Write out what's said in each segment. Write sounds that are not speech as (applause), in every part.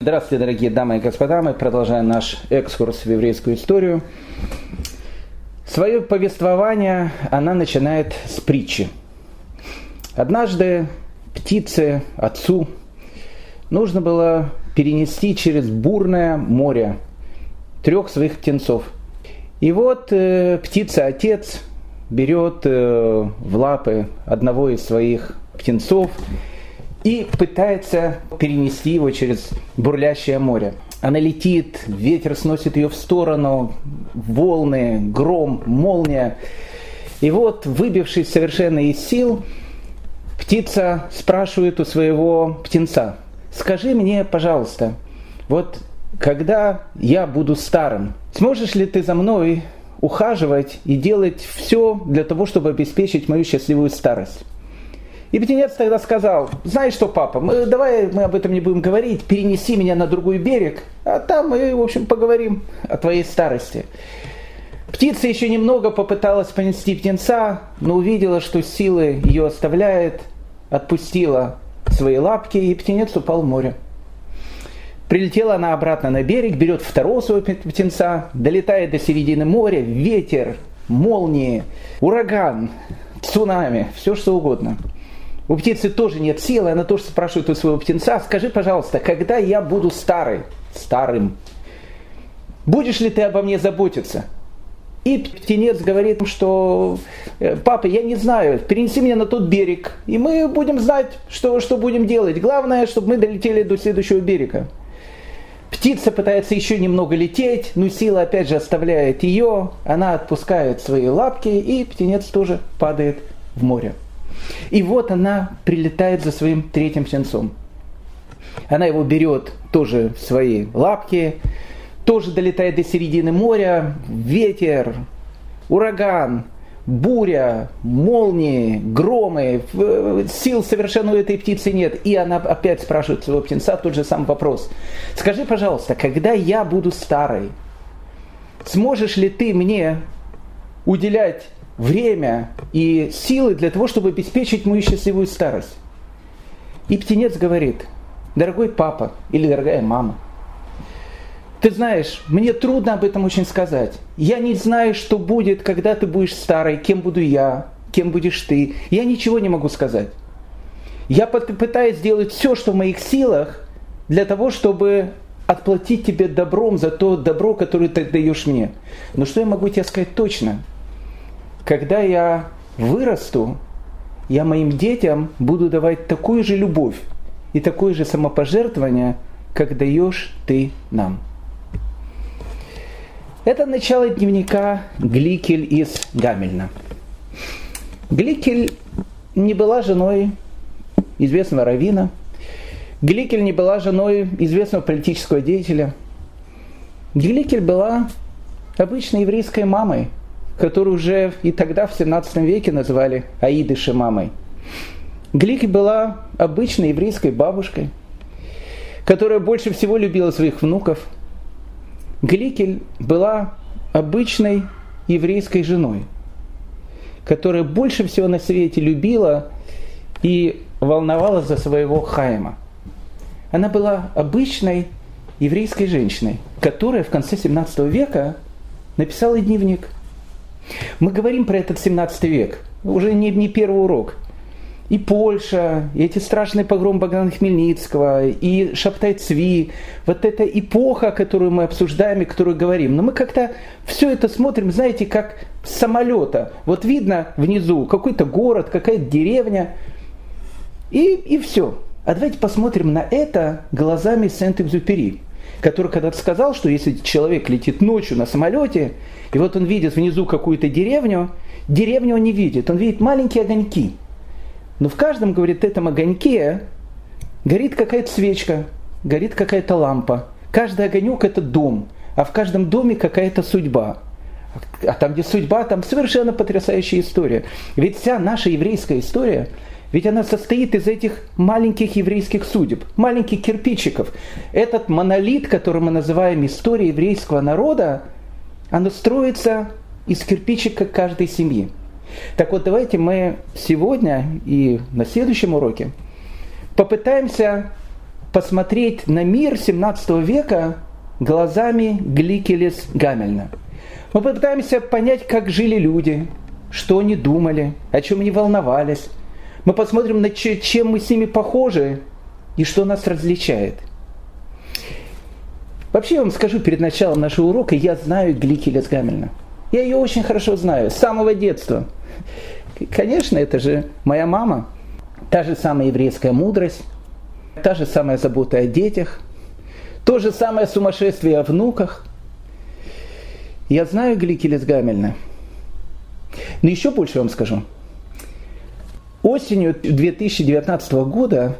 Здравствуйте, дорогие дамы и господа. Мы продолжаем наш экскурс в еврейскую историю. Свое повествование она начинает с притчи. Однажды птице, отцу, нужно было перенести через бурное море трех своих птенцов. И вот э, птица-отец берет э, в лапы одного из своих птенцов и пытается перенести его через бурлящее море. Она летит, ветер сносит ее в сторону, волны, гром, молния. И вот, выбившись совершенно из сил, птица спрашивает у своего птенца, скажи мне, пожалуйста, вот когда я буду старым, сможешь ли ты за мной ухаживать и делать все для того, чтобы обеспечить мою счастливую старость? И птенец тогда сказал, знаешь что, папа, мы, давай мы об этом не будем говорить, перенеси меня на другой берег, а там мы, в общем, поговорим о твоей старости. Птица еще немного попыталась понести птенца, но увидела, что силы ее оставляет, отпустила свои лапки, и птенец упал в море. Прилетела она обратно на берег, берет второго своего птенца, долетает до середины моря, ветер, молнии, ураган, цунами, все что угодно – у птицы тоже нет силы, она тоже спрашивает у своего птенца, скажи, пожалуйста, когда я буду старый, старым, будешь ли ты обо мне заботиться? И птенец говорит, что «Э, папа, я не знаю, перенеси меня на тот берег, и мы будем знать, что, что будем делать. Главное, чтобы мы долетели до следующего берега. Птица пытается еще немного лететь, но сила опять же оставляет ее, она отпускает свои лапки, и птенец тоже падает в море. И вот она прилетает за своим третьим птенцом. Она его берет тоже в свои лапки, тоже долетает до середины моря, ветер, ураган, буря, молнии, громы, сил совершенно у этой птицы нет. И она опять спрашивает своего птенца тот же самый вопрос. Скажи, пожалуйста, когда я буду старой, сможешь ли ты мне уделять время и силы для того, чтобы обеспечить мою счастливую старость. И птенец говорит, дорогой папа или дорогая мама, ты знаешь, мне трудно об этом очень сказать. Я не знаю, что будет, когда ты будешь старой, кем буду я, кем будешь ты. Я ничего не могу сказать. Я пытаюсь сделать все, что в моих силах, для того, чтобы отплатить тебе добром за то добро, которое ты даешь мне. Но что я могу тебе сказать точно? Когда я вырасту, я моим детям буду давать такую же любовь и такое же самопожертвование, как даешь ты нам. Это начало дневника Гликель из Гамельна. Гликель не была женой известного равина. Гликель не была женой известного политического деятеля. Гликель была обычной еврейской мамой – которую уже и тогда, в 17 веке, называли Аиды Шимамой. Глики была обычной еврейской бабушкой, которая больше всего любила своих внуков. Гликель была обычной еврейской женой, которая больше всего на свете любила и волновалась за своего Хайма. Она была обычной еврейской женщиной, которая в конце 17 века написала дневник – мы говорим про этот 17 век, уже не, не первый урок. И Польша, и эти страшные погромы Богдана Хмельницкого, и Шаптай Цви, вот эта эпоха, которую мы обсуждаем и которую говорим. Но мы как-то все это смотрим, знаете, как с самолета. Вот видно внизу какой-то город, какая-то деревня, и, и все. А давайте посмотрим на это глазами Сент-Экзюпери который когда-то сказал, что если человек летит ночью на самолете, и вот он видит внизу какую-то деревню, деревню он не видит, он видит маленькие огоньки. Но в каждом, говорит, этом огоньке горит какая-то свечка, горит какая-то лампа. Каждый огонек это дом, а в каждом доме какая-то судьба. А там, где судьба, там совершенно потрясающая история. Ведь вся наша еврейская история – ведь она состоит из этих маленьких еврейских судеб, маленьких кирпичиков. Этот монолит, который мы называем историей еврейского народа, оно строится из кирпичика каждой семьи. Так вот, давайте мы сегодня и на следующем уроке попытаемся посмотреть на мир 17 века глазами Гликелес Гамельна. Мы попытаемся понять, как жили люди, что они думали, о чем они волновались. Мы посмотрим, на чем мы с ними похожи и что нас различает. Вообще, я вам скажу перед началом нашего урока, я знаю Гликелес Гамельна. Я ее очень хорошо знаю, с самого детства. Конечно, это же моя мама. Та же самая еврейская мудрость, та же самая забота о детях, то же самое сумасшествие о внуках. Я знаю Гликелес Гамельна. Но еще больше вам скажу. Осенью 2019 года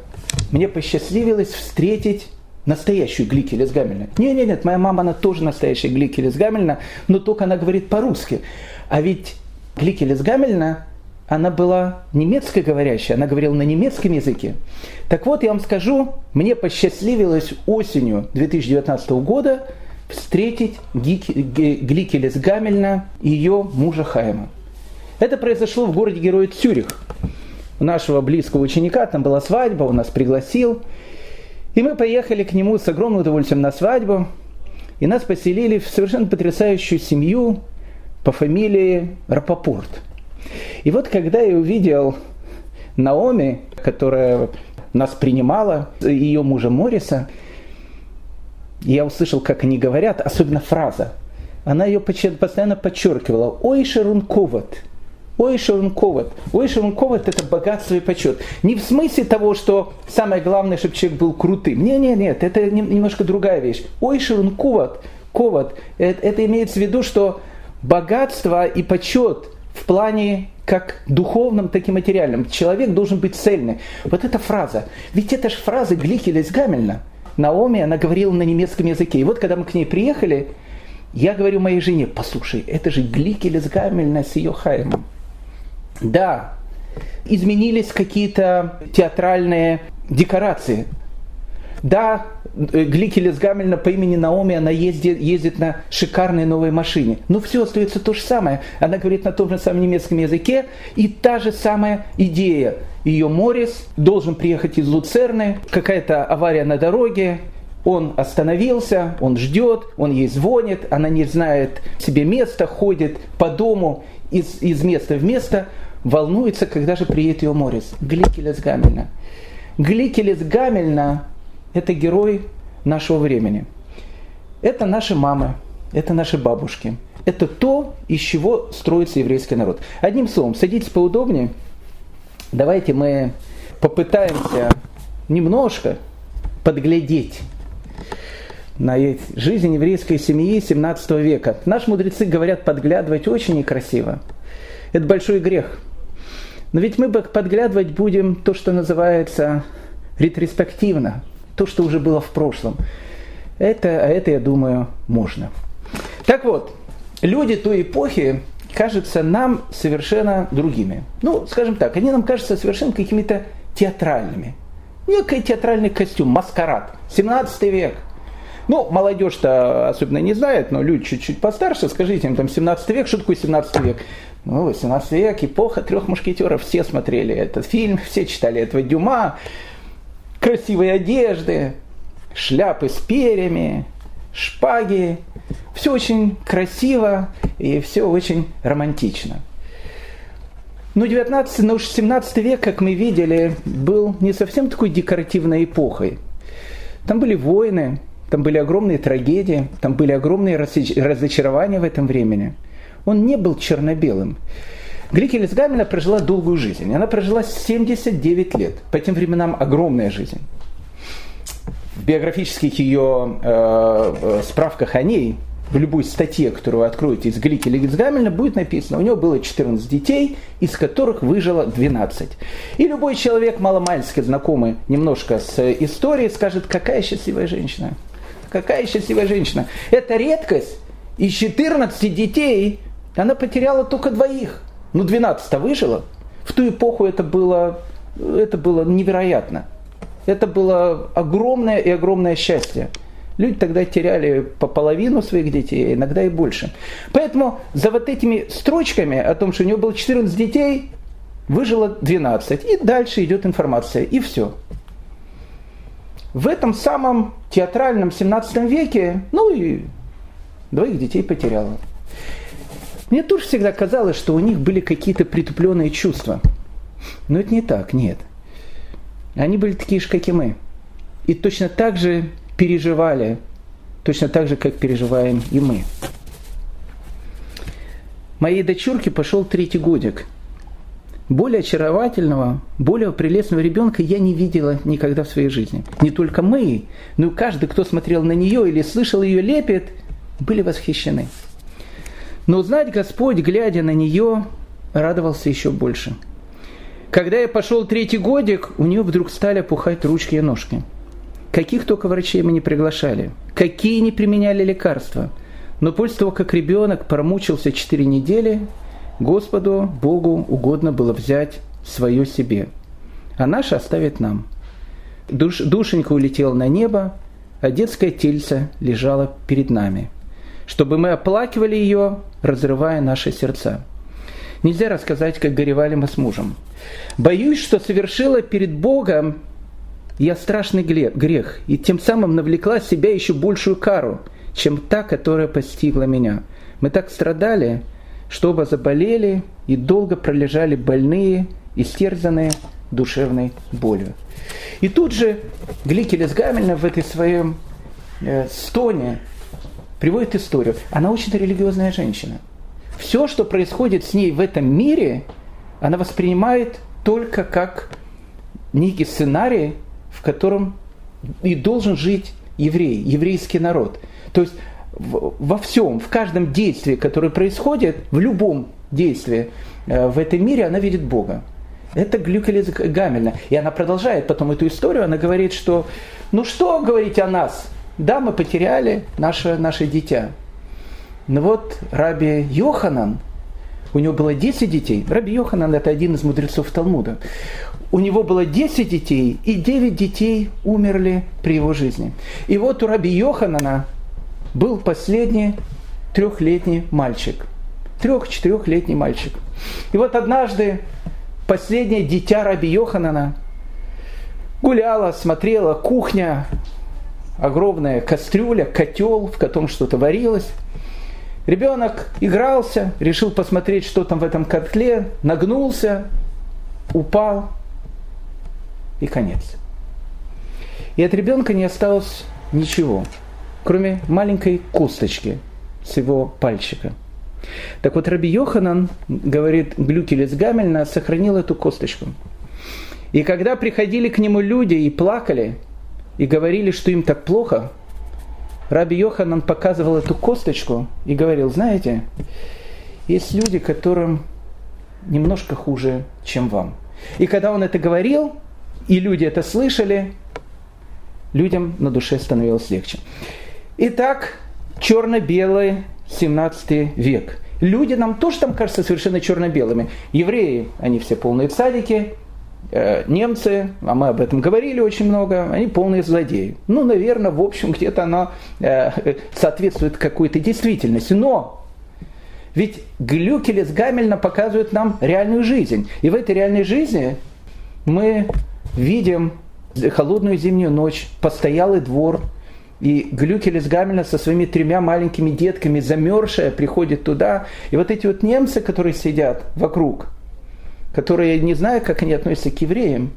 мне посчастливилось встретить настоящую Гликелес Гамельна. Не, не, нет, моя мама, она тоже настоящая Гликелес Гамельна, но только она говорит по-русски. А ведь Гликелес Гамельна, она была немецко говорящая, она говорила на немецком языке. Так вот, я вам скажу, мне посчастливилось осенью 2019 года встретить Гликелес Гамельна и ее мужа Хайма. Это произошло в городе Герой Цюрих. У нашего близкого ученика там была свадьба, он нас пригласил. И мы поехали к нему с огромным удовольствием на свадьбу. И нас поселили в совершенно потрясающую семью по фамилии Рапопорт. И вот когда я увидел Наоми, которая нас принимала, ее мужа Мориса, я услышал, как они говорят, особенно фраза. Она ее постоянно подчеркивала. «Ой, Шарунковат», Ой, Шарунковат. Ой, Шарунковат – это богатство и почет. Не в смысле того, что самое главное, чтобы человек был крутым. Нет, нет, нет, это немножко другая вещь. Ой, Шарунковат, коват, это, имеется в виду, что богатство и почет в плане как духовном, так и материальном. Человек должен быть цельный. Вот эта фраза. Ведь это же фраза Гликеля Гамельна. Наоми, она говорила на немецком языке. И вот когда мы к ней приехали, я говорю моей жене, послушай, это же Гликелес Гамельна с ее Хаймом. Да, изменились какие-то театральные декорации. Да, Гликелес Гамельна по имени Наоми, она ездит, ездит на шикарной новой машине. Но все остается то же самое. Она говорит на том же самом немецком языке, и та же самая идея. Ее Морис должен приехать из Луцерны, какая-то авария на дороге, он остановился, он ждет, он ей звонит, она не знает себе места, ходит по дому из, из места в место – волнуется, когда же приедет ее Морис. Гликелес Гамельна. Гликелес Гамельна – это герой нашего времени. Это наши мамы, это наши бабушки. Это то, из чего строится еврейский народ. Одним словом, садитесь поудобнее. Давайте мы попытаемся немножко подглядеть на жизнь еврейской семьи 17 века. Наши мудрецы говорят, подглядывать очень некрасиво. Это большой грех – но ведь мы подглядывать будем то, что называется ретроспективно, то, что уже было в прошлом. Это, а это, я думаю, можно. Так вот, люди той эпохи кажутся нам совершенно другими. Ну, скажем так, они нам кажутся совершенно какими-то театральными. Некий театральный костюм, маскарад. 17 век. Ну, молодежь-то особенно не знает, но люди чуть-чуть постарше, скажите им, там 17 век, что такое 17 век? Ну, 18 век, эпоха трех мушкетеров, все смотрели этот фильм, все читали этого Дюма, красивые одежды, шляпы с перьями, шпаги, все очень красиво и все очень романтично. Но 19, но уж 17 век, как мы видели, был не совсем такой декоративной эпохой. Там были войны, там были огромные трагедии, там были огромные разочарования в этом времени – он не был черно-белым. Грикелис Гамина прожила долгую жизнь. Она прожила 79 лет. По тем временам огромная жизнь. В биографических ее э, э, справках о ней, в любой статье, которую вы откроете из Глики Гамельна, будет написано, у него было 14 детей, из которых выжило 12. И любой человек, маломальски знакомый немножко с историей, скажет, какая счастливая женщина. Какая счастливая женщина. Это редкость. Из 14 детей она потеряла только двоих. Ну, 12-то выжила. В ту эпоху это было, это было невероятно. Это было огромное и огромное счастье. Люди тогда теряли по половину своих детей, а иногда и больше. Поэтому за вот этими строчками о том, что у него было 14 детей, выжило 12. И дальше идет информация. И все. в этом самом театральном 17 веке, ну и двоих детей потеряла. Мне тоже всегда казалось, что у них были какие-то притупленные чувства. Но это не так, нет. Они были такие же, как и мы. И точно так же переживали, точно так же, как переживаем и мы. Моей дочурке пошел третий годик. Более очаровательного, более прелестного ребенка я не видела никогда в своей жизни. Не только мы, но и каждый, кто смотрел на нее или слышал ее лепет, были восхищены. Но знать Господь, глядя на нее, радовался еще больше. Когда я пошел третий годик, у нее вдруг стали опухать ручки и ножки. Каких только врачей мы не приглашали, какие не применяли лекарства. Но после того, как ребенок промучился 4 недели, Господу, Богу угодно было взять свое себе, а наше оставить нам. Душ, душенька улетела на небо, а детское тельце лежало перед нами – чтобы мы оплакивали ее, разрывая наши сердца. Нельзя рассказать, как горевали мы с мужем. Боюсь, что совершила перед Богом я страшный грех, и тем самым навлекла себя еще большую кару, чем та, которая постигла меня. Мы так страдали, что оба заболели и долго пролежали больные, истерзанные душевной болью. И тут же Гликелес Гамельна в этой своем э, стоне приводит историю. Она очень религиозная женщина. Все, что происходит с ней в этом мире, она воспринимает только как некий сценарий, в котором и должен жить еврей, еврейский народ. То есть во всем, в каждом действии, которое происходит, в любом действии э, в этом мире, она видит Бога. Это Глюкелес Гамельна. И она продолжает потом эту историю, она говорит, что ну что говорить о нас, да, мы потеряли наше, наше дитя. Но вот Раби Йоханан, у него было 10 детей. Раби Йоханан это один из мудрецов Талмуда. У него было 10 детей, и 9 детей умерли при его жизни. И вот у Раби Йоханана был последний трехлетний мальчик. Трех-четырехлетний мальчик. И вот однажды последнее дитя Раби Йоханана гуляла, смотрела, кухня, огромная кастрюля, котел, в котором что-то варилось. Ребенок игрался, решил посмотреть, что там в этом котле, нагнулся, упал и конец. И от ребенка не осталось ничего, кроме маленькой косточки с его пальчика. Так вот, Раби Йоханан, говорит Глюкелец Гамельна, сохранил эту косточку. И когда приходили к нему люди и плакали, и говорили, что им так плохо, Раби Йоханан показывал эту косточку и говорил, знаете, есть люди, которым немножко хуже, чем вам. И когда он это говорил, и люди это слышали, людям на душе становилось легче. Итак, черно-белый 17 век. Люди нам тоже там кажутся совершенно черно-белыми. Евреи, они все полные цадики, немцы, а мы об этом говорили очень много, они полные злодеи. Ну, наверное, в общем, где-то оно э, соответствует какой-то действительности. Но ведь Глюкелес Гамельна показывает нам реальную жизнь. И в этой реальной жизни мы видим холодную зимнюю ночь, постоялый двор, и Глюкелес Гамельна со своими тремя маленькими детками, замерзшая, приходит туда. И вот эти вот немцы, которые сидят вокруг – которые, не знаю, как они относятся к евреям,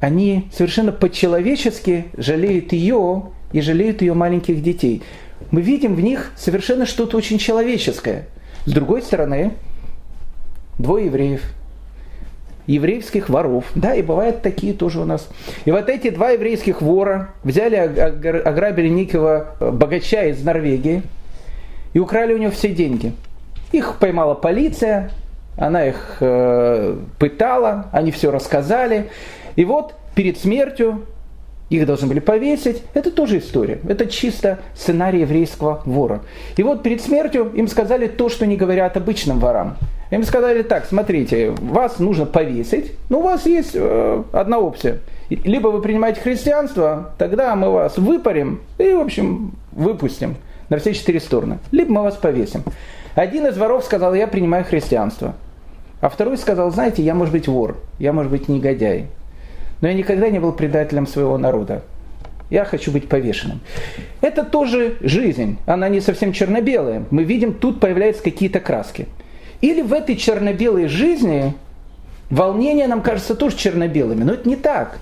они совершенно по-человечески жалеют ее и жалеют ее маленьких детей. Мы видим в них совершенно что-то очень человеческое. С другой стороны, двое евреев, еврейских воров. Да, и бывают такие тоже у нас. И вот эти два еврейских вора взяли, ограбили некого богача из Норвегии и украли у него все деньги. Их поймала полиция, она их э, пытала, они все рассказали. И вот перед смертью их должны были повесить. Это тоже история. Это чисто сценарий еврейского вора. И вот перед смертью им сказали то, что не говорят обычным ворам. Им сказали так, смотрите, вас нужно повесить, но у вас есть э, одна опция. Либо вы принимаете христианство, тогда мы вас выпарим и, в общем, выпустим на все четыре стороны. Либо мы вас повесим. Один из воров сказал, я принимаю христианство. А второй сказал, знаете, я может быть вор, я может быть негодяй, но я никогда не был предателем своего народа. я хочу быть повешенным. Это тоже жизнь, она не совсем черно-белая. Мы видим, тут появляются какие-то краски. Или в этой черно-белой жизни волнения нам кажутся тоже черно-белыми, но это не так.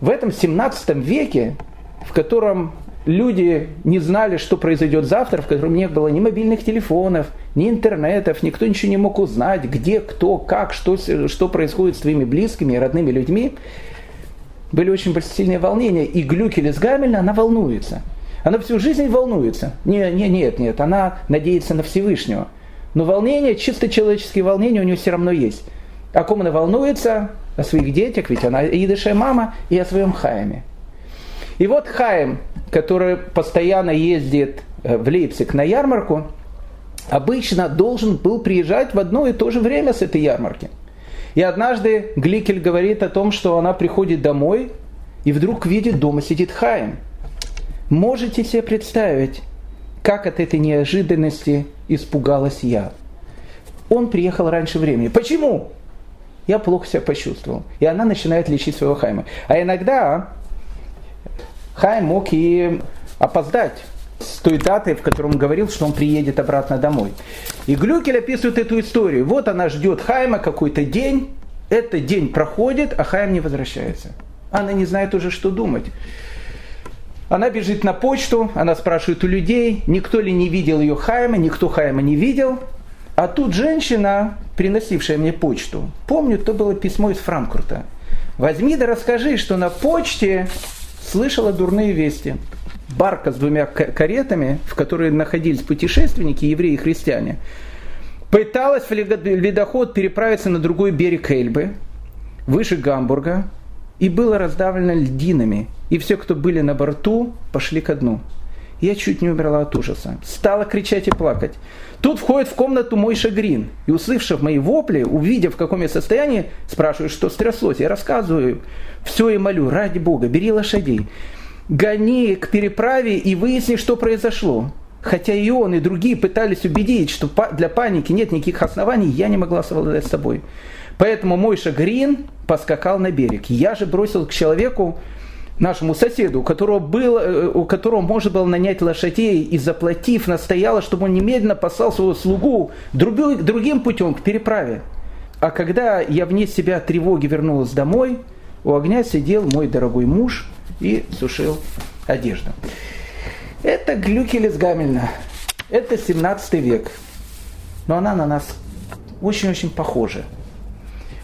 В этом 17 веке, в котором люди не знали, что произойдет завтра, в котором не было ни мобильных телефонов, ни интернетов, никто ничего не мог узнать, где, кто, как, что, что происходит с твоими близкими и родными людьми, были очень сильные волнения. И Глюкель из Гамельна, она волнуется. Она всю жизнь волнуется. Не, не, нет, нет, она надеется на Всевышнего. Но волнение, чисто человеческие волнения у нее все равно есть. О ком она волнуется? О своих детях, ведь она идышая мама, и о своем Хайме. И вот Хайм, который постоянно ездит э, в Лейпциг на ярмарку, обычно должен был приезжать в одно и то же время с этой ярмарки. И однажды Гликель говорит о том, что она приходит домой и вдруг видит, дома сидит Хайм. Можете себе представить, как от этой неожиданности испугалась я. Он приехал раньше времени. Почему? Я плохо себя почувствовал. И она начинает лечить своего Хайма. А иногда Хайм мог и опоздать с той датой, в которой он говорил, что он приедет обратно домой. И Глюкель описывает эту историю. Вот она ждет Хайма какой-то день, этот день проходит, а Хайм не возвращается. Она не знает уже, что думать. Она бежит на почту, она спрашивает у людей, никто ли не видел ее Хайма, никто Хайма не видел. А тут женщина, приносившая мне почту, помню, то было письмо из Франкфурта. Возьми да расскажи, что на почте слышала дурные вести барка с двумя каретами, в которой находились путешественники, евреи и христиане, пыталась в ледоход переправиться на другой берег Эльбы, выше Гамбурга, и было раздавлено льдинами, и все, кто были на борту, пошли ко дну. Я чуть не умерла от ужаса. Стала кричать и плакать. Тут входит в комнату мой шагрин. И услышав мои вопли, увидев, в каком я состоянии, спрашивает, что стряслось. Я рассказываю все и молю, ради Бога, бери лошадей гони к переправе и выясни, что произошло. Хотя и он, и другие пытались убедить, что для паники нет никаких оснований, я не могла совладать с собой. Поэтому мой Шагрин поскакал на берег. Я же бросил к человеку, нашему соседу, у которого, было, э, у которого можно было нанять лошадей и заплатив, настояла, чтобы он немедленно послал своего слугу другим, путем к переправе. А когда я вне себя тревоги вернулась домой, у огня сидел мой дорогой муж – и сушил одежду. Это Глюкелес Гамельна. Это 17 век. Но она на нас очень-очень похожа.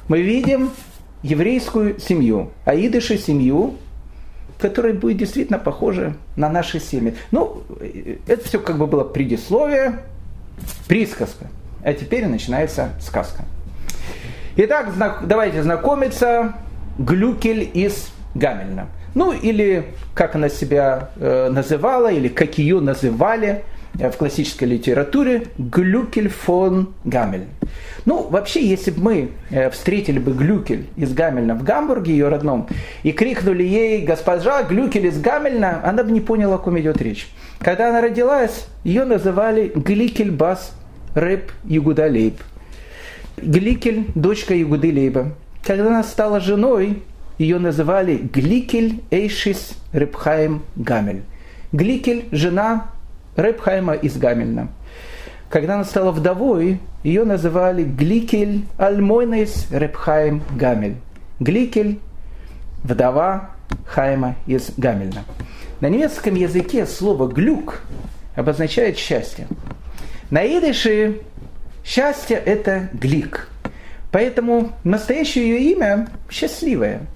Мы видим еврейскую семью, аидыша семью, которая будет действительно похожа на наши семьи. Ну, это все как бы было предисловие, присказка. А теперь начинается сказка. Итак, давайте знакомиться. Глюкель из Гамельна. Ну или как она себя э, называла, или как ее называли э, в классической литературе, Глюкель фон Гамель. Ну, вообще, если бы мы э, встретили бы Глюкель из Гамельна в Гамбурге, ее родном, и крикнули ей «Госпожа Глюкель из Гамельна», она бы не поняла, о ком идет речь. Когда она родилась, ее называли Гликель Бас Рэп Югуда Лейб. Гликель – дочка Югуды Лейба. Когда она стала женой, ее называли Гликель Эйшис Репхаем Гамель. Гликель – жена Репхайма из Гамельна. Когда она стала вдовой, ее называли Гликель Альмойнес Репхаем Гамель. Гликель – вдова Хайма из Гамельна. На немецком языке слово «глюк» обозначает счастье. На идыше счастье – это глик. Поэтому настоящее ее имя – счастливое –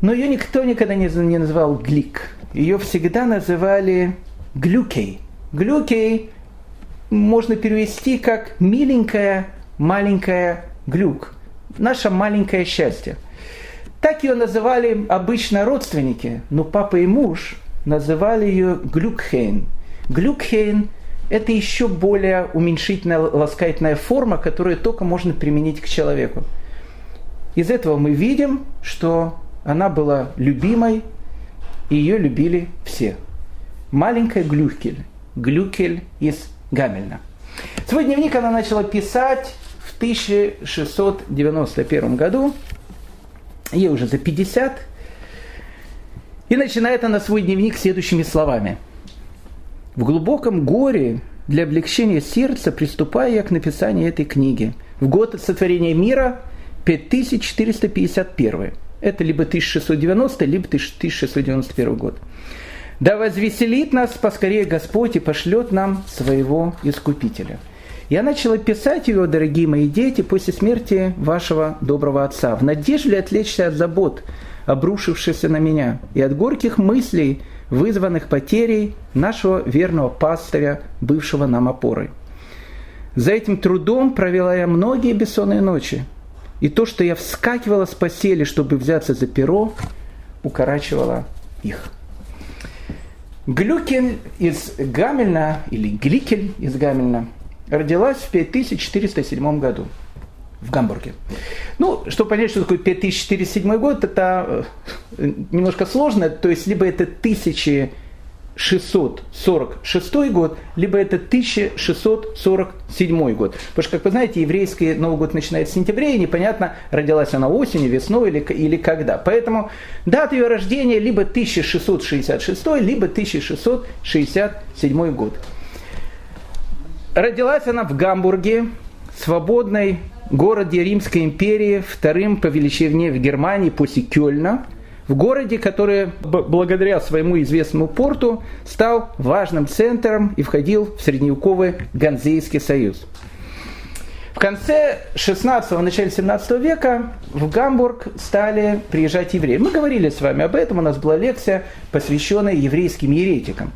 но ее никто никогда не, не называл Глик. Ее всегда называли Глюкей. Глюкей можно перевести как миленькая маленькая глюк. Наше маленькое счастье. Так ее называли обычно родственники, но папа и муж называли ее Глюкхейн. Глюкхейн – это еще более уменьшительная, ласкательная форма, которую только можно применить к человеку. Из этого мы видим, что она была любимой, и ее любили все. Маленькая Глюкель, Глюкель из Гамельна. Свой дневник она начала писать в 1691 году, ей уже за 50. И начинает она свой дневник следующими словами. В глубоком горе для облегчения сердца приступаю я к написанию этой книги. В год сотворения мира 5451. Это либо 1690, либо 1691 год. Да возвеселит нас поскорее Господь и пошлет нам своего Искупителя. Я начала писать его, дорогие мои дети, после смерти вашего доброго отца, в надежде отвлечься от забот, обрушившихся на меня, и от горьких мыслей, вызванных потерей нашего верного пастыря, бывшего нам опорой. За этим трудом провела я многие бессонные ночи, и то, что я вскакивала с постели, чтобы взяться за перо, укорачивало их. Глюкель из Гамельна, или Гликель из Гамельна, родилась в 5407 году в Гамбурге. Ну, чтобы понять, что такое 5407 год, это э, немножко сложно, то есть либо это 1646 год, либо это 1647 год. Потому что, как вы знаете, еврейский Новый год начинается в сентябре, и непонятно, родилась она осенью, весной или, или когда. Поэтому дата ее рождения либо 1666, либо 1667 год. Родилась она в Гамбурге, свободной городе Римской империи, вторым по величине в Германии после Кёльна, в городе, который благодаря своему известному порту стал важным центром и входил в средневековый Ганзейский союз. В конце 16-го, начале 17 века в Гамбург стали приезжать евреи. Мы говорили с вами об этом, у нас была лекция, посвященная еврейским еретикам.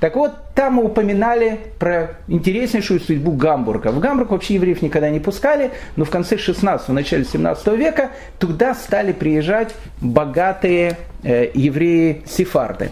Так вот, там мы упоминали про интереснейшую судьбу Гамбурга. В Гамбург вообще евреев никогда не пускали, но в конце 16-го, начале 17 века туда стали приезжать богатые э, евреи-сефарды.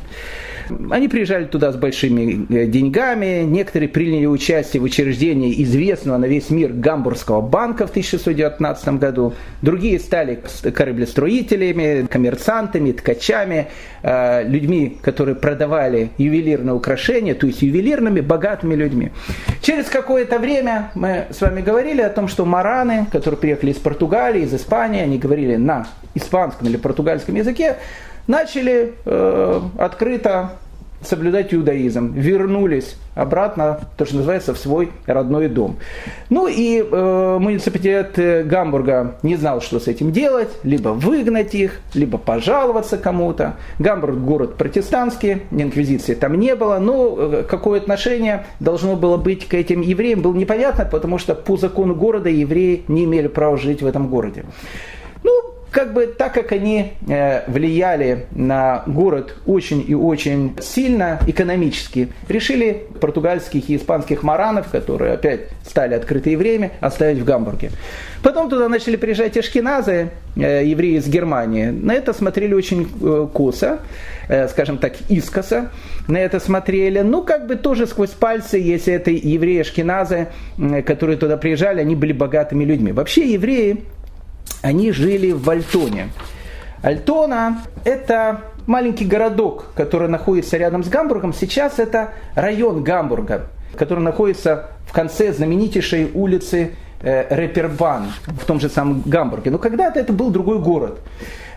Они приезжали туда с большими э, деньгами, некоторые приняли участие в учреждении известного на весь мир Гамбургского банка в 1619 году, другие стали кораблестроителями, коммерсантами, ткачами, э, людьми, которые продавали ювелирные украшения, то есть ювелирными, богатыми людьми. Через какое-то время мы с вами говорили о том, что мараны, которые приехали из Португалии, из Испании, они говорили на испанском или португальском языке, начали э, открыто соблюдать иудаизм, вернулись обратно, то, что называется, в свой родной дом. Ну и э, муниципалитет Гамбурга не знал, что с этим делать, либо выгнать их, либо пожаловаться кому-то. Гамбург город протестантский, инквизиции там не было, но э, какое отношение должно было быть к этим евреям, было непонятно, потому что по закону города евреи не имели права жить в этом городе. Как бы так как они э, влияли на город очень и очень сильно экономически, решили португальских и испанских маранов, которые опять стали открытые время, оставить в Гамбурге. Потом туда начали приезжать эшкиназы, э, евреи из Германии. На это смотрели очень э, косо, скажем так, искоса. На это смотрели, ну, как бы тоже сквозь пальцы, если это евреи эшкиназы, которые туда приезжали, они были богатыми людьми. Вообще евреи они жили в Альтоне. Альтона – это маленький городок, который находится рядом с Гамбургом. Сейчас это район Гамбурга, который находится в конце знаменитейшей улицы э, Репербан в том же самом Гамбурге. Но когда-то это был другой город.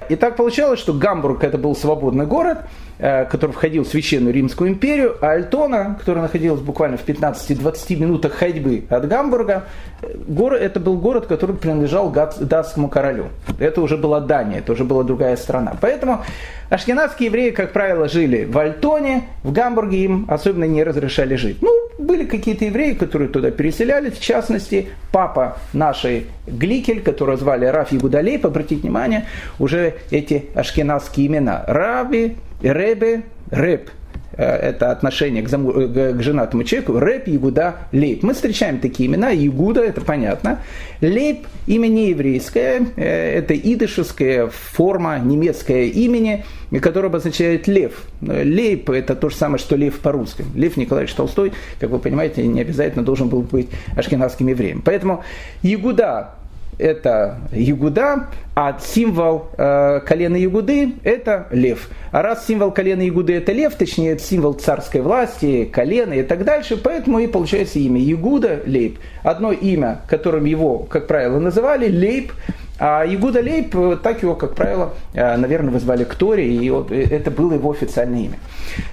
И так получалось, что Гамбург это был свободный город, который входил в Священную Римскую империю, а Альтона, которая находилась буквально в 15-20 минутах ходьбы от Гамбурга, э, город, это был город, который принадлежал датскому королю. Это уже была Дания, это уже была другая страна. Поэтому ашкенадские евреи, как правило, жили в Альтоне, в Гамбурге им особенно не разрешали жить. Ну, были какие-то евреи, которые туда переселялись, в частности, папа нашей Гликель, которого звали Раф Ягудалейп, обратите внимание, уже эти ашкенадские имена. Раби, Ребе, Реб. Э, это отношение к, заму, э, к женатому человеку, Рэп, Ягуда, Лейб. Мы встречаем такие имена, Ягуда, это понятно. Лейб, имя не еврейское, э, это идышевская форма немецкое имени, которое обозначает лев. Лейб – это то же самое, что лев по-русски. Лев Николаевич Толстой, как вы понимаете, не обязательно должен был быть ашкенадским евреем. Поэтому Ягуда это Ягуда, а символ э, колена Ягуды – это лев. А раз символ колена Ягуды – это лев, точнее, это символ царской власти, колена и так дальше, поэтому и получается имя Ягуда – Лейб. Одно имя, которым его, как правило, называли – Лейб, А Игуда Лейб, так его, как правило, наверное, вызвали к Торе, и это было его официальное имя.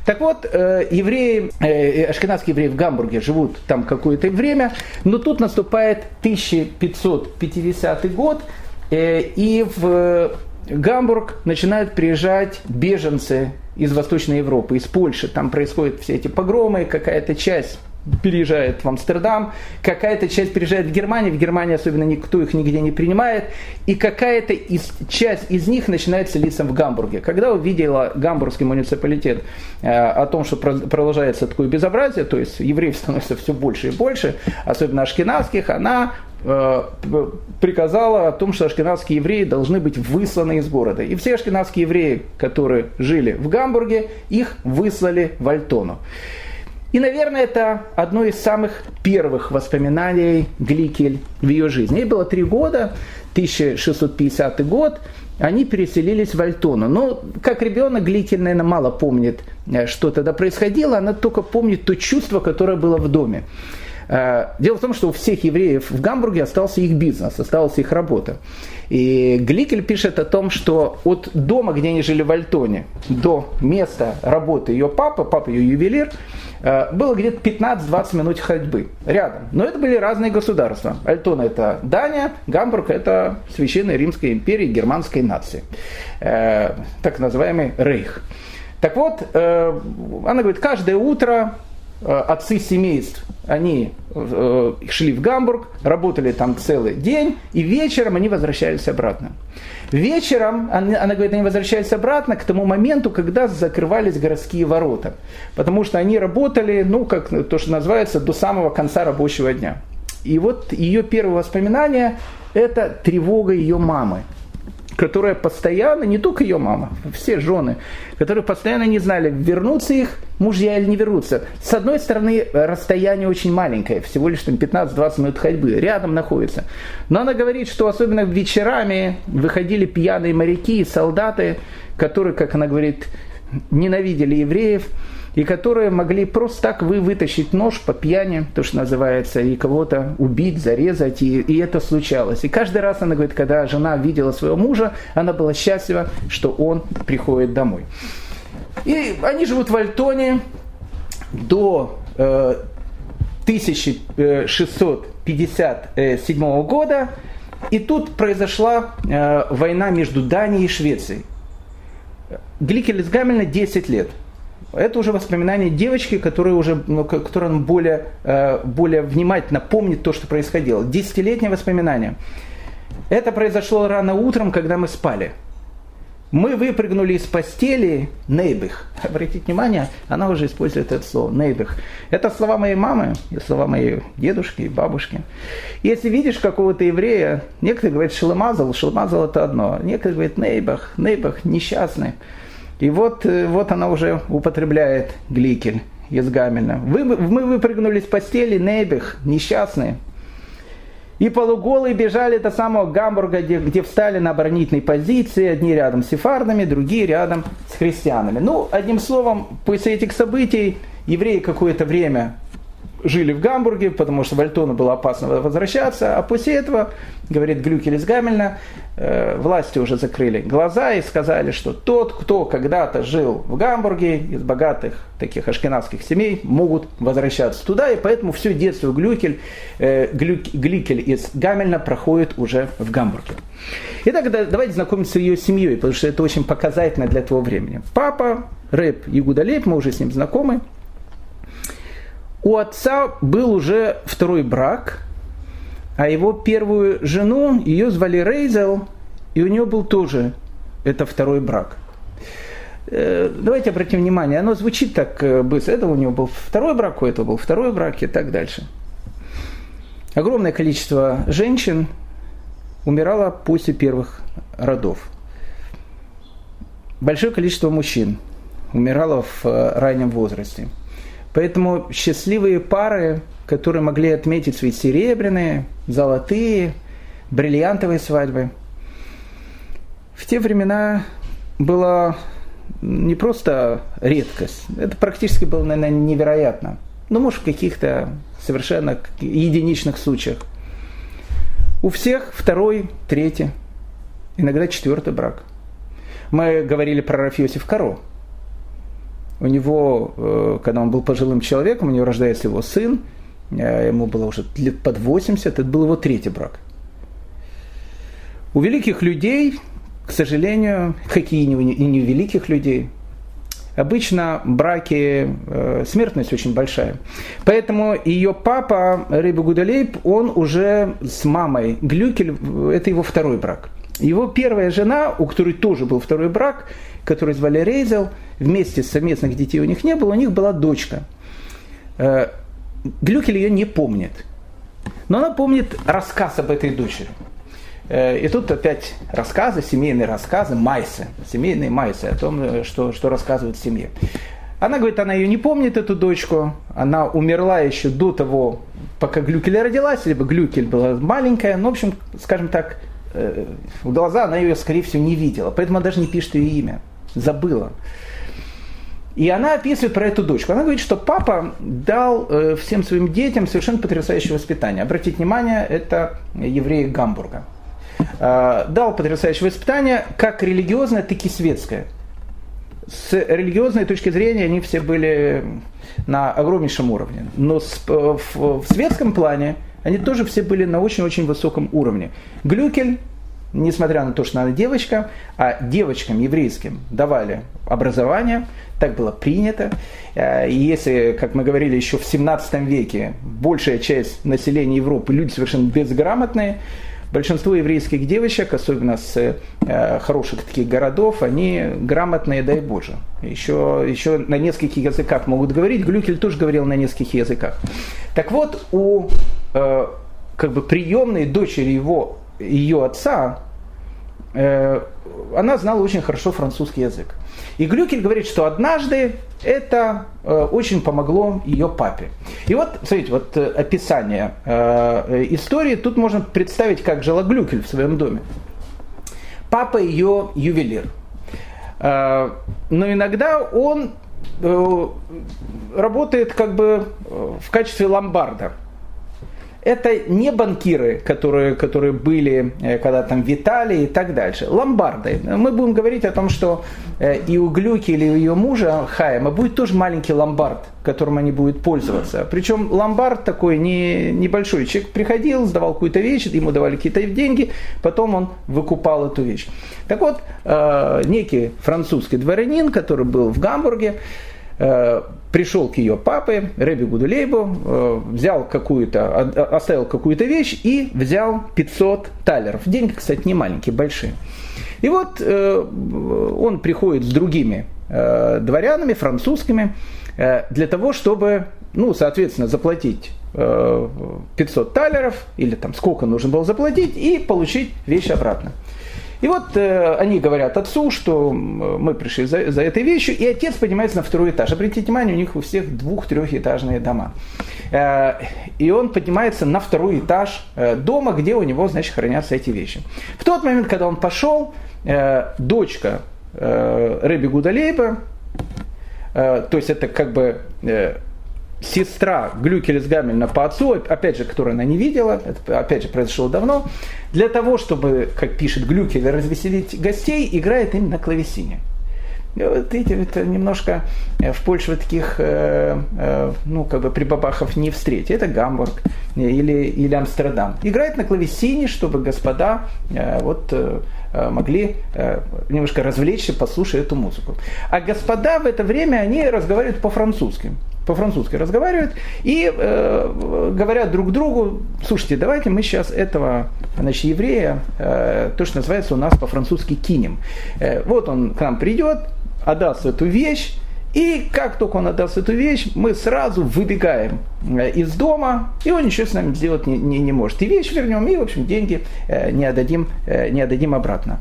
Так вот, евреи, ашкенадские евреи в Гамбурге живут там какое-то время, но тут наступает 1550 год, и в Гамбург начинают приезжать беженцы из Восточной Европы, из Польши. Там происходят все эти погромы, какая-то часть переезжает в Амстердам, какая-то часть переезжает в Германию, в Германии особенно никто их нигде не принимает, и какая-то из, часть из них начинает селиться в Гамбурге. Когда увидела гамбургский муниципалитет э, о том, что продолжается такое безобразие, то есть евреев становится все больше и больше, особенно ашкенадских, она Э, приказала о том, что ашкенадские евреи должны быть высланы из города. И все ашкенадские евреи, которые жили в Гамбурге, их выслали в Альтону. И, наверное, это одно из самых первых воспоминаний Гликель в ее жизни. Ей было три года, 1650 год, они переселились в Альтону. Но как ребенок Гликель, наверное, мало помнит, э, что тогда происходило, она только помнит то чувство, которое было в доме. Э, дело в том, что у всех евреев в Гамбурге остался их бизнес, осталась их работа. И Гликель пишет о том, что от дома, где они жили в Альтоне, до места работы ее папы, папа ее ювелир, э, было где-то 15-20 минут ходьбы рядом. Но это были разные государства. Альтона это Дания, Гамбург это Священная Римская империя германской нации. Э, так называемый Рейх. Так вот, она говорит, каждое утро отцы семейств, они э, шли в Гамбург, работали там целый день, и вечером они возвращались обратно. Вечером, она, говорит, они возвращались обратно к тому моменту, когда закрывались городские ворота. Потому что они работали, ну, как то, что называется, до самого конца рабочего дня. И вот ее первое воспоминание – это тревога ее мамы которая постоянно, не только ее мама, все жены, которые постоянно не знали, вернутся их мужья или не вернутся. С одной стороны, расстояние очень маленькое, всего лишь там 15-20 минут ходьбы, рядом находится. Но она говорит, что особенно вечерами выходили пьяные моряки и солдаты, которые, как она говорит, ненавидели евреев, и которые могли просто так вы вытащить нож по пьяни, то, что называется, и кого-то убить, зарезать, и, и это случалось. И каждый раз она говорит, когда жена видела своего мужа, она была счастлива, что он приходит домой. И они живут в Альтоне до э, 1657 года, и тут произошла э, война между Данией и Швецией. Гликелес Гамельна 10 лет – это уже воспоминания девочки, которая уже, ну, которая более, э, более внимательно помнит то, что происходило. Десятилетнее воспоминание. Это произошло рано утром, когда мы спали. Мы выпрыгнули из постели нейбых. (laughs) Обратите внимание, она уже использует это слово нейбых. Это слова моей мамы, и слова моей дедушки и бабушки. Если видишь какого-то еврея, некоторые говорят шелемазал, шелемазал это одно, некоторые говорят нейбах, нейбах, несчастный. И вот, э, вот она уже употребляет гликель из Гамельна. Вы, мы выпрыгнули с постели, Нейбих, несчастные. И полуголые бежали до самого Гамбурга, где, где встали на оборонительной позиции, одни рядом с сефардами, другие рядом с христианами. Ну, одним словом, после этих событий евреи какое-то время жили в Гамбурге, потому что в Альтону было опасно возвращаться, а после этого, говорит Глюкель из Гамельна, э, власти уже закрыли глаза и сказали, что тот, кто когда-то жил в Гамбурге, из богатых таких ашкенадских семей, могут возвращаться туда, и поэтому все детство Глюкель, э, Глюкель из Гамельна проходит уже в Гамбурге. Итак, давайте знакомиться с ее семьей, потому что это очень показательно для того времени. Папа, рэп Игудалейб, мы уже с ним знакомы, у отца был уже второй брак, а его первую жену, ее звали Рейзел, и у нее был тоже это второй брак. Э, давайте обратим внимание, оно звучит так э, быстро. Это у него был второй брак, у этого был второй брак и так дальше. Огромное количество женщин умирало после первых родов. Большое количество мужчин умирало в э, раннем возрасте – Поэтому счастливые пары, которые могли отметить свои серебряные, золотые, бриллиантовые свадьбы, в те времена была не просто редкость, это практически было, наверное, невероятно. Ну, может, в каких-то совершенно единичных случаях. У всех второй, третий, иногда четвертый брак. Мы говорили про Рафиосиф Каро. У него, э, когда он был пожилым человеком, у него рождается его сын, э, ему было уже лет под 80, это был его третий брак. У великих людей, к сожалению, какие и не у великих людей, обычно браки, э, смертность очень большая. Поэтому ее папа, Рыба Гудалейб, он уже с мамой Глюкель, это его второй брак. Его первая жена, у которой тоже был второй брак, который звали Рейзел, вместе совместных детей у них не было, у них была дочка. Э, Глюкель ее не помнит. Но она помнит рассказ об этой дочери. Э, и тут опять рассказы, семейные рассказы, майсы, семейные майсы о том, э, что, что рассказывают в семье. Она говорит, она ее не помнит, эту дочку. Она умерла еще до того, пока Глюкель родилась, либо Глюкель была маленькая. Ну, в общем, скажем так, в глаза она ее, скорее всего, не видела. Поэтому она даже не пишет ее имя забыла. И она описывает про эту дочку. Она говорит, что папа дал э, всем своим детям совершенно потрясающее воспитание. Обратите внимание, это евреи Гамбурга. Э, дал потрясающее воспитание как религиозное, так и светское. С религиозной точки зрения они все были на огромнейшем уровне. Но в, в светском плане они тоже все были на очень-очень высоком уровне. Глюкель несмотря на то, что она девочка, а девочкам еврейским давали образование, так было принято. Э, и если, как мы говорили еще в 17 веке, большая часть населения Европы люди совершенно безграмотные, большинство еврейских девочек, особенно с э, хороших таких городов, они грамотные, дай Боже. Еще, еще на нескольких языках могут говорить. Глюкель тоже говорил на нескольких языках. Так вот, у э, как бы приемной дочери его ее отца, э, она знала очень хорошо французский язык. И Глюкель говорит, что однажды это э, очень помогло ее папе. И вот, смотрите, вот описание истории, тут можно представить, как жила Глюкель в своем доме. Папа ее ювелир. но иногда он работает как бы в качестве ломбарда это не банкиры, которые, которые были, э, когда там витали и так дальше. Ломбарды. Мы будем говорить о том, что э, и у Глюки или у ее мужа Хайма будет тоже маленький ломбард, которым они будут пользоваться. Причем ломбард такой не, небольшой. Человек приходил, сдавал какую-то вещь, ему давали какие-то деньги, потом он выкупал эту вещь. Так вот, э, некий французский дворянин, который был в Гамбурге, пришел к ее папе, Рэби Гудулейбу, э, взял какую-то, оставил какую-то вещь и взял 500 талеров. Деньги, кстати, не маленькие, большие. И вот э, он приходит с другими дворянами, французскими, для того, чтобы, ну, соответственно, заплатить 500 талеров, или там сколько нужно было заплатить, и получить вещь обратно. И вот э, они говорят отцу, что мы пришли за, за этой вещью, и отец поднимается на второй этаж. Обратите внимание, у них у всех двух-трехэтажные дома. Э, и он поднимается на второй этаж э, дома, где у него, значит, хранятся эти вещи. В тот момент, когда он пошел, э, дочка э, Рэби Гудалейба, э, то есть это как бы э, сестра Глюкелес Гамельна по отцу, опять же, которую она не видела, это опять же произошло давно, для того, чтобы, как пишет Глюкель, развеселить гостей, играет им на клавесине. И вот видите, это немножко э, в Польше вот таких, э, э, ну, как бы прибабахов не встретить. Это Гамбург или, или Амстердам. Играет на клавесине, чтобы господа вот могли немножко развлечься, послушая эту музыку. А господа в это время, они разговаривают по-французски по-французски разговаривают и э, говорят друг другу, слушайте, давайте мы сейчас этого значит, еврея, э, то, что называется у нас по-французски кинем. Э, вот он к нам придет, отдаст эту вещь, и как только он отдаст эту вещь, мы сразу выбегаем э, из дома, и он ничего с нами сделать не, не, не может. И вещь вернем, и, в общем, деньги э, не отдадим, э, не отдадим обратно.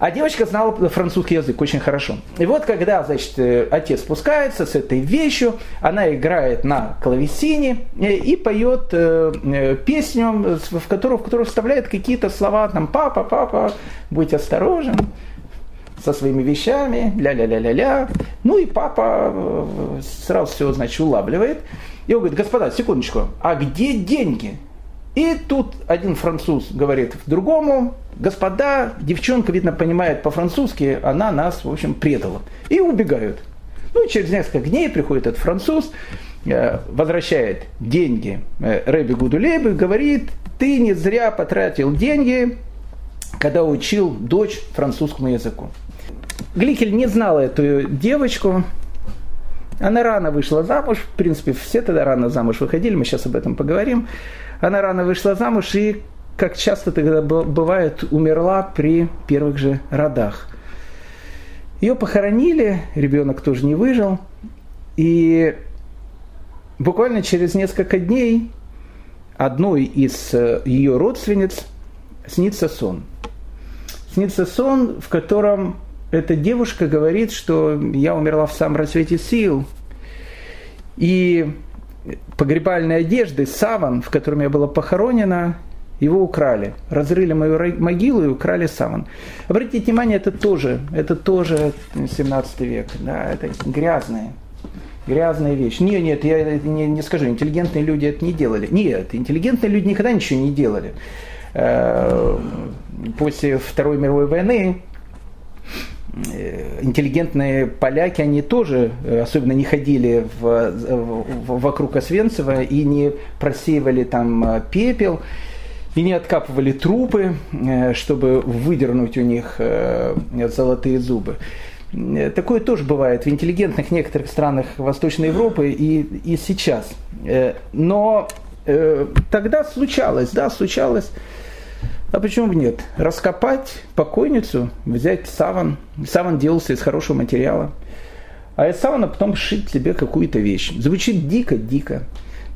А девочка знала французский язык очень хорошо. И вот когда, значит, э, отец спускается с этой вещью, она играет на клавесине э, и поет э, песню, в которую, в которую вставляет какие-то слова, там, папа, папа, будь осторожен со своими вещами, ля-ля-ля-ля-ля. Ну и папа сразу все, значит, улавливает. И он говорит, господа, секундочку, а где деньги? И тут один француз говорит другому, господа, девчонка, видно, понимает по-французски, она нас, в общем, предала. И убегают. Ну, через несколько дней приходит этот француз, э, возвращает деньги э, Рэби Гудулейбу говорит, ты не зря потратил деньги, когда учил дочь французскому языку. Гликель не знал эту девочку, она рано вышла замуж, в принципе, все тогда рано замуж выходили, мы сейчас об этом поговорим. Она рано вышла замуж и, как часто тогда бывает, умерла при первых же родах. Ее похоронили, ребенок тоже не выжил. И буквально через несколько дней одной из э, ее родственниц снится сон. Снится сон, в котором эта девушка говорит, что я умерла в самом рассвете сил. И погребальной одежды, саван, в котором я была похоронена, его украли. Разрыли мою могилу и украли саван. Обратите внимание, это тоже, это тоже 17 век. Да, это грязная, грязная вещь. Нет, нет, я не, не скажу, интеллигентные люди это не делали. Нет, интеллигентные люди никогда ничего не делали. Э, после Второй мировой войны интеллигентные поляки, они тоже э, особенно не ходили в, в, вокруг Освенцева и не просеивали там э, пепел, и не откапывали трупы, чтобы выдернуть у них золотые зубы. Такое тоже бывает в интеллигентных некоторых странах Восточной Европы и, и сейчас. Но тогда случалось, да, случалось а почему бы нет? Раскопать покойницу, взять саван. Саван делался из хорошего материала. А из савана потом сшить себе какую-то вещь. Звучит дико-дико.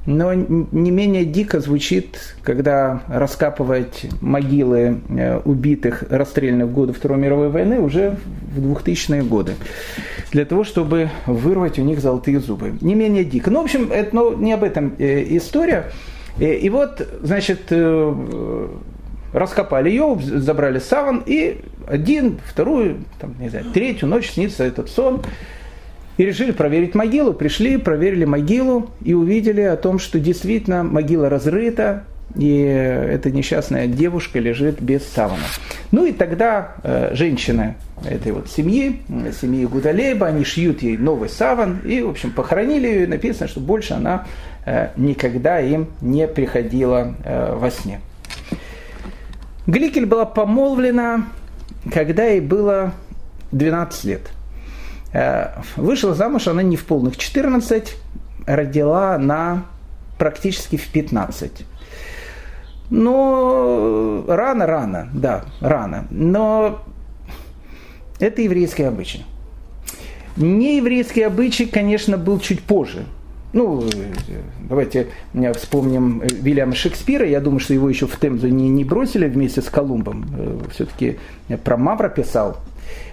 Но не менее дико звучит, когда раскапывать могилы э, убитых, расстрелянных в годы Второй мировой войны уже в 2000-е годы. Для того, чтобы вырвать у них золотые зубы. Не менее дико. Ну, в общем, это ну, не об этом э, история. Э, и вот, значит, раскопали ее, забрали саван, и один, вторую, там, не знаю, третью ночь снится этот сон. И решили проверить могилу. Пришли, проверили могилу и увидели о том, что действительно могила разрыта, и эта несчастная девушка лежит без савана. Ну и тогда э, женщины этой вот семьи, семьи Гудалейба, они шьют ей новый саван, и, в общем, похоронили ее, и написано, что больше она э, никогда им не приходила э, во сне. Гликель была помолвлена, когда ей было 12 лет. Э, вышла замуж она не в полных 14, родила она практически в 15. Но рано-рано, да, рано. Но это еврейский обычай. Не еврейский обычай, конечно, был чуть позже. Ну, давайте вспомним Вильяма Шекспира. Я думаю, что его еще в Темзу не, не бросили вместе с Колумбом. Э, Все-таки про Мавра писал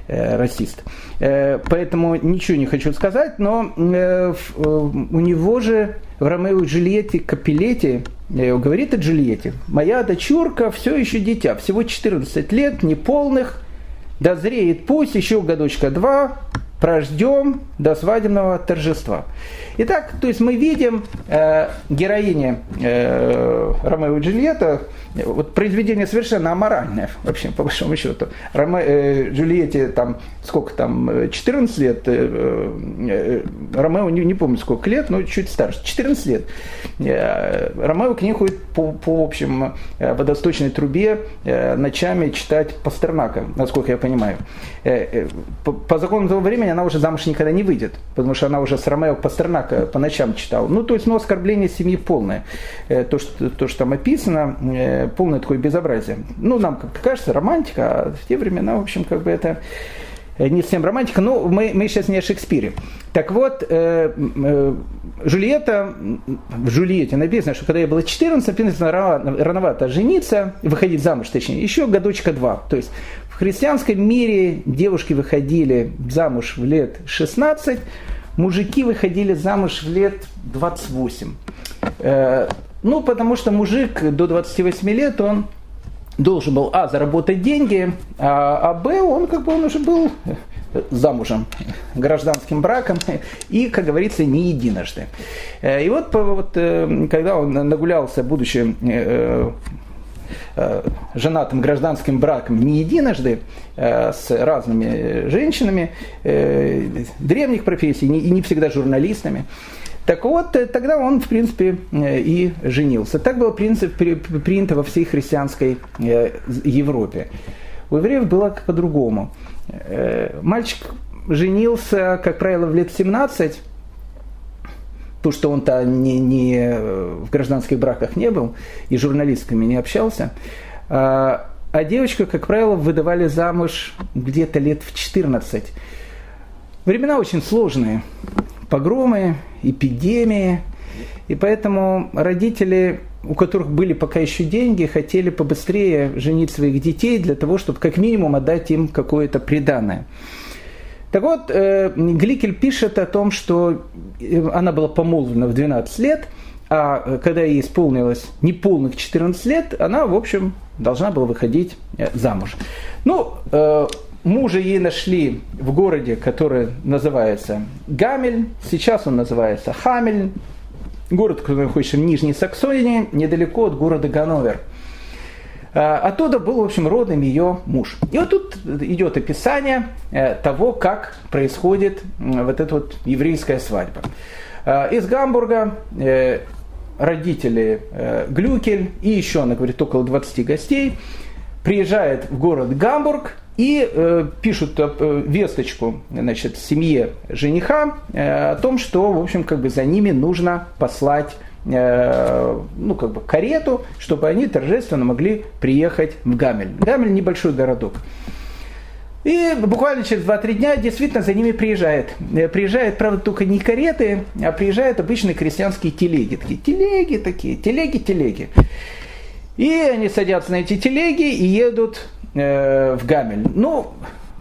э, расист. Э, поэтому ничего не хочу сказать, но у него же в Ромео и Джульетте Капилете говорит о Джульетте, моя дочурка все еще дитя, всего 14 лет, неполных, дозреет пусть, еще годочка два, прождем до свадебного торжества. Итак, то есть мы видим э, героине э, Ромео и Джульетта, вот произведение совершенно аморальное, вообще, по большому счету. Роме, э, Джульетте там, сколько там, 14 лет, э, э, Ромео, не, не помню сколько лет, но чуть старше, 14 лет. Э, Ромео к ней ходит по, по общем, э, водосточной трубе э, ночами читать Пастернака, насколько я понимаю. Э, э, по, по закону того времени она уже замуж никогда не выйдет, потому что она уже с Ромео Пастернака по ночам читала. Ну, то есть, ну, оскорбление семьи полное. Э, то, что, то, что там описано, э, полное такое безобразие. Ну, нам как кажется, романтика, а в те времена, в общем, как бы это э, не всем романтика, но мы, мы сейчас не о Шекспире. Так вот, э, э, Жульетта, в Жульетте написано, что когда я была 14, написано, рано, рановато жениться, выходить замуж, точнее, еще годочка два. То есть христианском мире девушки выходили замуж в лет 16, мужики выходили замуж в лет 28. Э, ну, потому что мужик до 28 лет, он должен был, а, заработать деньги, а, а б, он как бы, он уже был замужем гражданским браком и, как говорится, не единожды. И вот, вот когда он нагулялся, будучи женатым гражданским браком не единожды с разными женщинами древних профессий и не всегда журналистами, так вот, э, тогда он, в принципе, э, и женился. Так был принцип принято во всей христианской э, Европе. У евреев было по-другому. Мальчик женился, как правило, в лет 17, то, что он-то не, не в гражданских браках не был и журналистками не общался. А, а девочку, как правило, выдавали замуж где-то лет в 14. Времена очень сложные погромы, эпидемии. И поэтому родители, у которых были пока еще деньги, хотели побыстрее женить своих детей для того, чтобы как минимум отдать им какое-то преданное. Так вот, э, Гликель пишет о том, что э, она была помолвлена в 12 лет, а когда ей исполнилось неполных 14 лет, она, в общем, должна была выходить э, замуж. Ну, Мужа ей нашли в городе, который называется Гамель. Сейчас он называется Хамель. Город, который находится в Нижней Саксонии, недалеко от города Ганновер. А, оттуда был, в общем, родом ее муж. И вот тут идет описание э, того, как происходит вот эта вот еврейская свадьба. А, из Гамбурга э, родители э, Глюкель и еще, она говорит, около 20 гостей приезжает в город Гамбург, и э, пишут э, весточку значит, семье жениха э, о том, что, в общем, как бы за ними нужно послать э, ну, как бы карету, чтобы они торжественно могли приехать в Гамель. Гамель небольшой городок. И буквально через 2-3 дня действительно за ними приезжает. Э, приезжает, правда, только не кареты, а приезжают обычные крестьянские телеги. Такие телеги такие, телеги-телеги. И они садятся на эти телеги и едут э, в Гамель. Ну,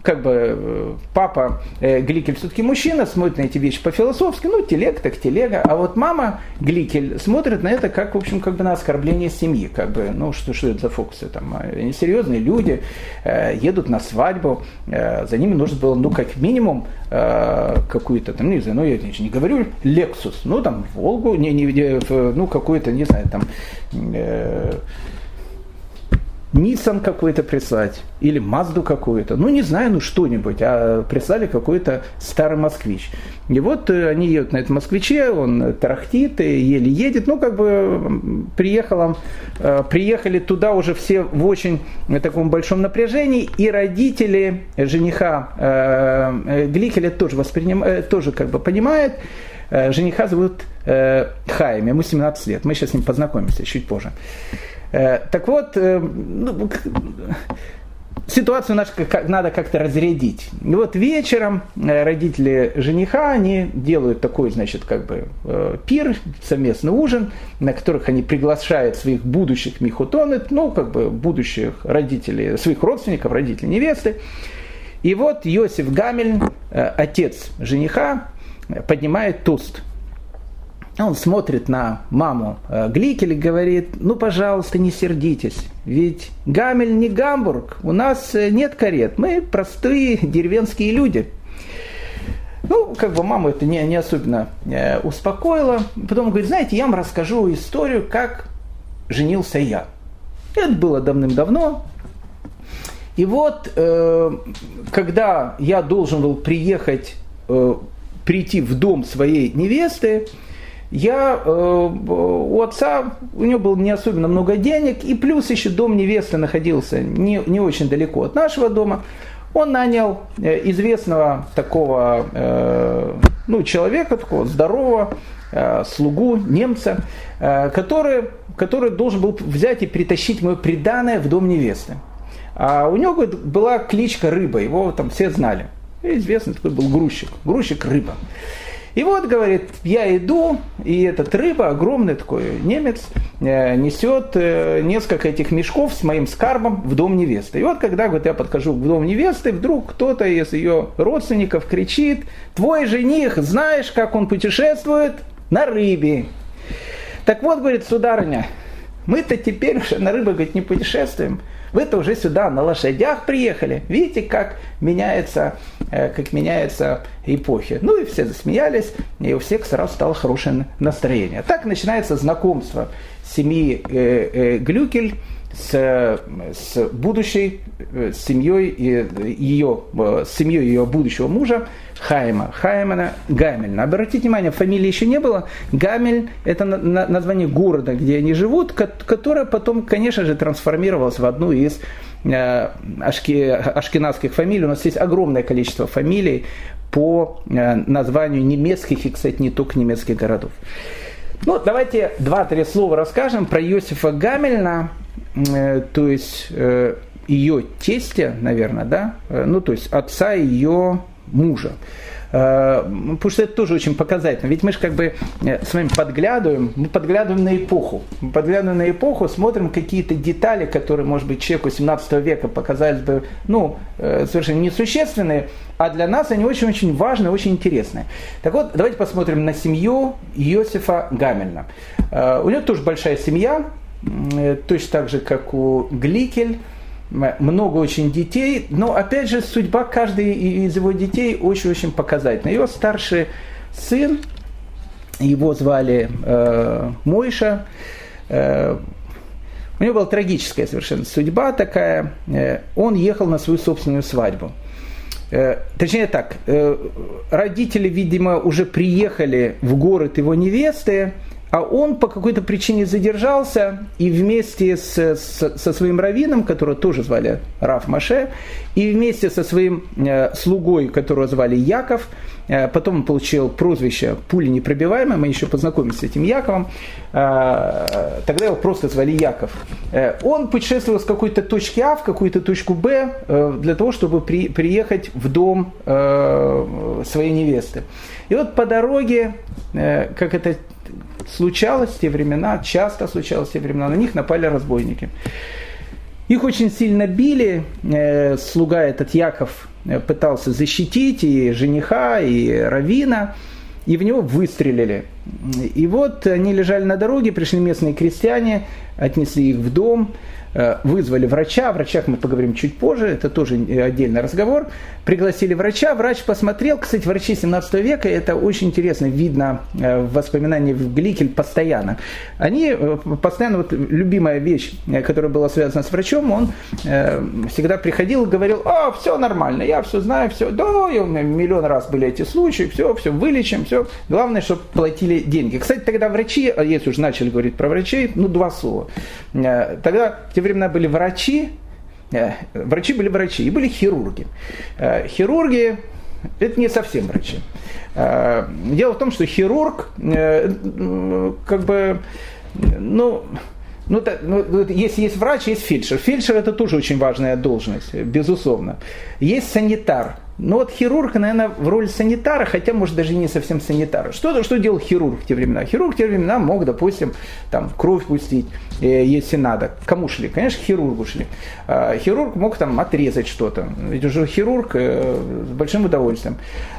как бы э, папа э, Гликель все-таки мужчина, смотрит на эти вещи по-философски, ну, телега так телега, а вот мама Гликель смотрит на это как, в общем, как бы на оскорбление семьи, как бы, ну, что, что это за фокусы там, они серьезные люди, э, едут на свадьбу, э, за ними нужно было, ну, как минимум, какую-то там, не знаю, ну, я не говорю, Lexus, ну, там, Волгу, не, не, ну, какую-то, не знаю, там, э, Nissan какой-то прислать или Мазду какую-то, ну не знаю, ну что-нибудь, а прислали какой-то старый москвич. И вот э, они едут на этом москвиче, он тарахтит и еле едет, ну как бы приехал, э, приехали туда уже все в очень таком большом напряжении, и родители жениха э, Гликеля тоже воспринимают, тоже как бы понимают, жениха зовут Хайм, ему 17 лет, мы сейчас с ним познакомимся чуть позже. Э, так вот, э, ну, ситуацию надо как-то разрядить. И вот вечером э, родители жениха, они делают такой, значит, как бы пир, совместный ужин, на которых они приглашают своих будущих михутоны, ну, как бы будущих родителей, своих родственников, родителей невесты. И вот Йосиф Гамель, отец жениха, поднимает тост – он смотрит на маму э, Гликель и говорит, ну, пожалуйста, не сердитесь, ведь Гамель не Гамбург, у нас э, нет карет, мы простые деревенские люди. Ну, как бы маму это не, не особенно э, успокоило. Потом говорит, знаете, я вам расскажу историю, как женился я. Это было давным-давно. И вот, э, когда я должен был приехать, э, прийти в дом своей невесты, я э, у отца, у него было не особенно много денег, и плюс еще дом невесты находился не, не очень далеко от нашего дома. Он нанял э, известного такого э, ну, человека, такого здорового, э, слугу, немца, э, который, который должен был взять и притащить мое преданное в дом невесты. А у него говорит, была кличка Рыба, его там все знали. Известный такой был грузчик, грузчик Рыба. И вот, говорит, я иду, и этот рыба, огромный такой немец, э, несет э, несколько этих мешков с моим скарбом в дом невесты. И вот, когда говорит, я подхожу в дом невесты, вдруг кто-то из ее родственников кричит, твой жених, знаешь, как он путешествует? На рыбе. Так вот, говорит, сударыня, мы-то теперь уже на рыбы, говорит, не путешествуем, Вы-то уже сюда на лошадях приехали. Видите, как меняется, э, как меняется эпохи. Ну и все засмеялись, и у всех сразу стало хорошее настроение. Так начинается знакомство семьи э, э, Глюкель с, с будущей с семьей ее, с семьей ее будущего мужа Хайма, Хаймана Гамельна. Обратите внимание, фамилии еще не было. Гамель – это название города, где они живут, которое потом, конечно же, трансформировалось в одну из э, ашки, ашкенадских фамилий. У нас есть огромное количество фамилий по э, названию немецких и, кстати, не только немецких городов. Ну, давайте два-три слова расскажем про Иосифа Гамельна, э, то есть ее тестя, наверное, да, ну, то есть отца ее мужа. Э, потому что это тоже очень показательно. Ведь мы же как бы э, с вами подглядываем, мы подглядываем на эпоху. Мы подглядываем на эпоху, смотрим какие-то детали, которые, может быть, человеку 17 века показались бы ну, э, совершенно несущественные, а для нас они очень-очень важные, очень интересные. Так вот, давайте посмотрим на семью Иосифа Гамельна. У него тоже большая семья, точно так же, как у Гликель много очень детей, но опять же судьба каждой из его детей очень-очень показательна. Его старший сын, его звали э, Мойша, э, у него была трагическая совершенно судьба такая, э, он ехал на свою собственную свадьбу. Э, точнее так, э, родители, видимо, уже приехали в город его невесты, а он по какой-то причине задержался и вместе с, с, со своим раввином, которого тоже звали Раф Маше, и вместе со своим э, слугой, которого звали Яков, э, потом он получил прозвище «Пули непробиваемый», мы еще познакомились с этим Яковом, э, тогда его просто звали Яков. Э, он путешествовал с какой-то точки А в какую-то точку Б э, для того, чтобы при, приехать в дом э, своей невесты. И вот по дороге, э, как это случалось в те времена, часто случалось в те времена, на них напали разбойники. Их очень сильно били, э, слуга этот Яков э, пытался защитить и жениха, и равина, и в него выстрелили. И вот они лежали на дороге, пришли местные крестьяне, отнесли их в дом, вызвали врача, о врачах мы поговорим чуть позже, это тоже отдельный разговор. Пригласили врача, врач посмотрел, кстати, врачи 17 века, это очень интересно, видно э, в воспоминаниях Гликель постоянно. Они э, постоянно, вот любимая вещь, которая была связана с врачом, он всегда приходил и говорил, а, все нормально, я все знаю, все, да, у меня миллион раз были эти случаи, все, все, вылечим, все. Главное, чтобы платили деньги. Кстати, тогда врачи, если уже начали говорить про врачей, ну, два слова. Тогда те времена были врачи, э, врачи были врачи, и были хирурги. Э, хирурги – это не совсем врачи. Э, дело в том, что хирург, как бы, ну, ну, ну, если есть врач, есть фельдшер. Фельдшер это тоже очень важная должность, безусловно. Есть санитар. Но вот хирург, наверное, в роли санитара, хотя, может, даже не совсем санитара. Что, что делал хирург в те времена? Хирург в те времена мог, допустим, там, кровь пустить, э, если надо. Кому шли? Конечно, хирургу шли. А хирург мог там отрезать что-то. Ведь уже хирург э, с большим удовольствием.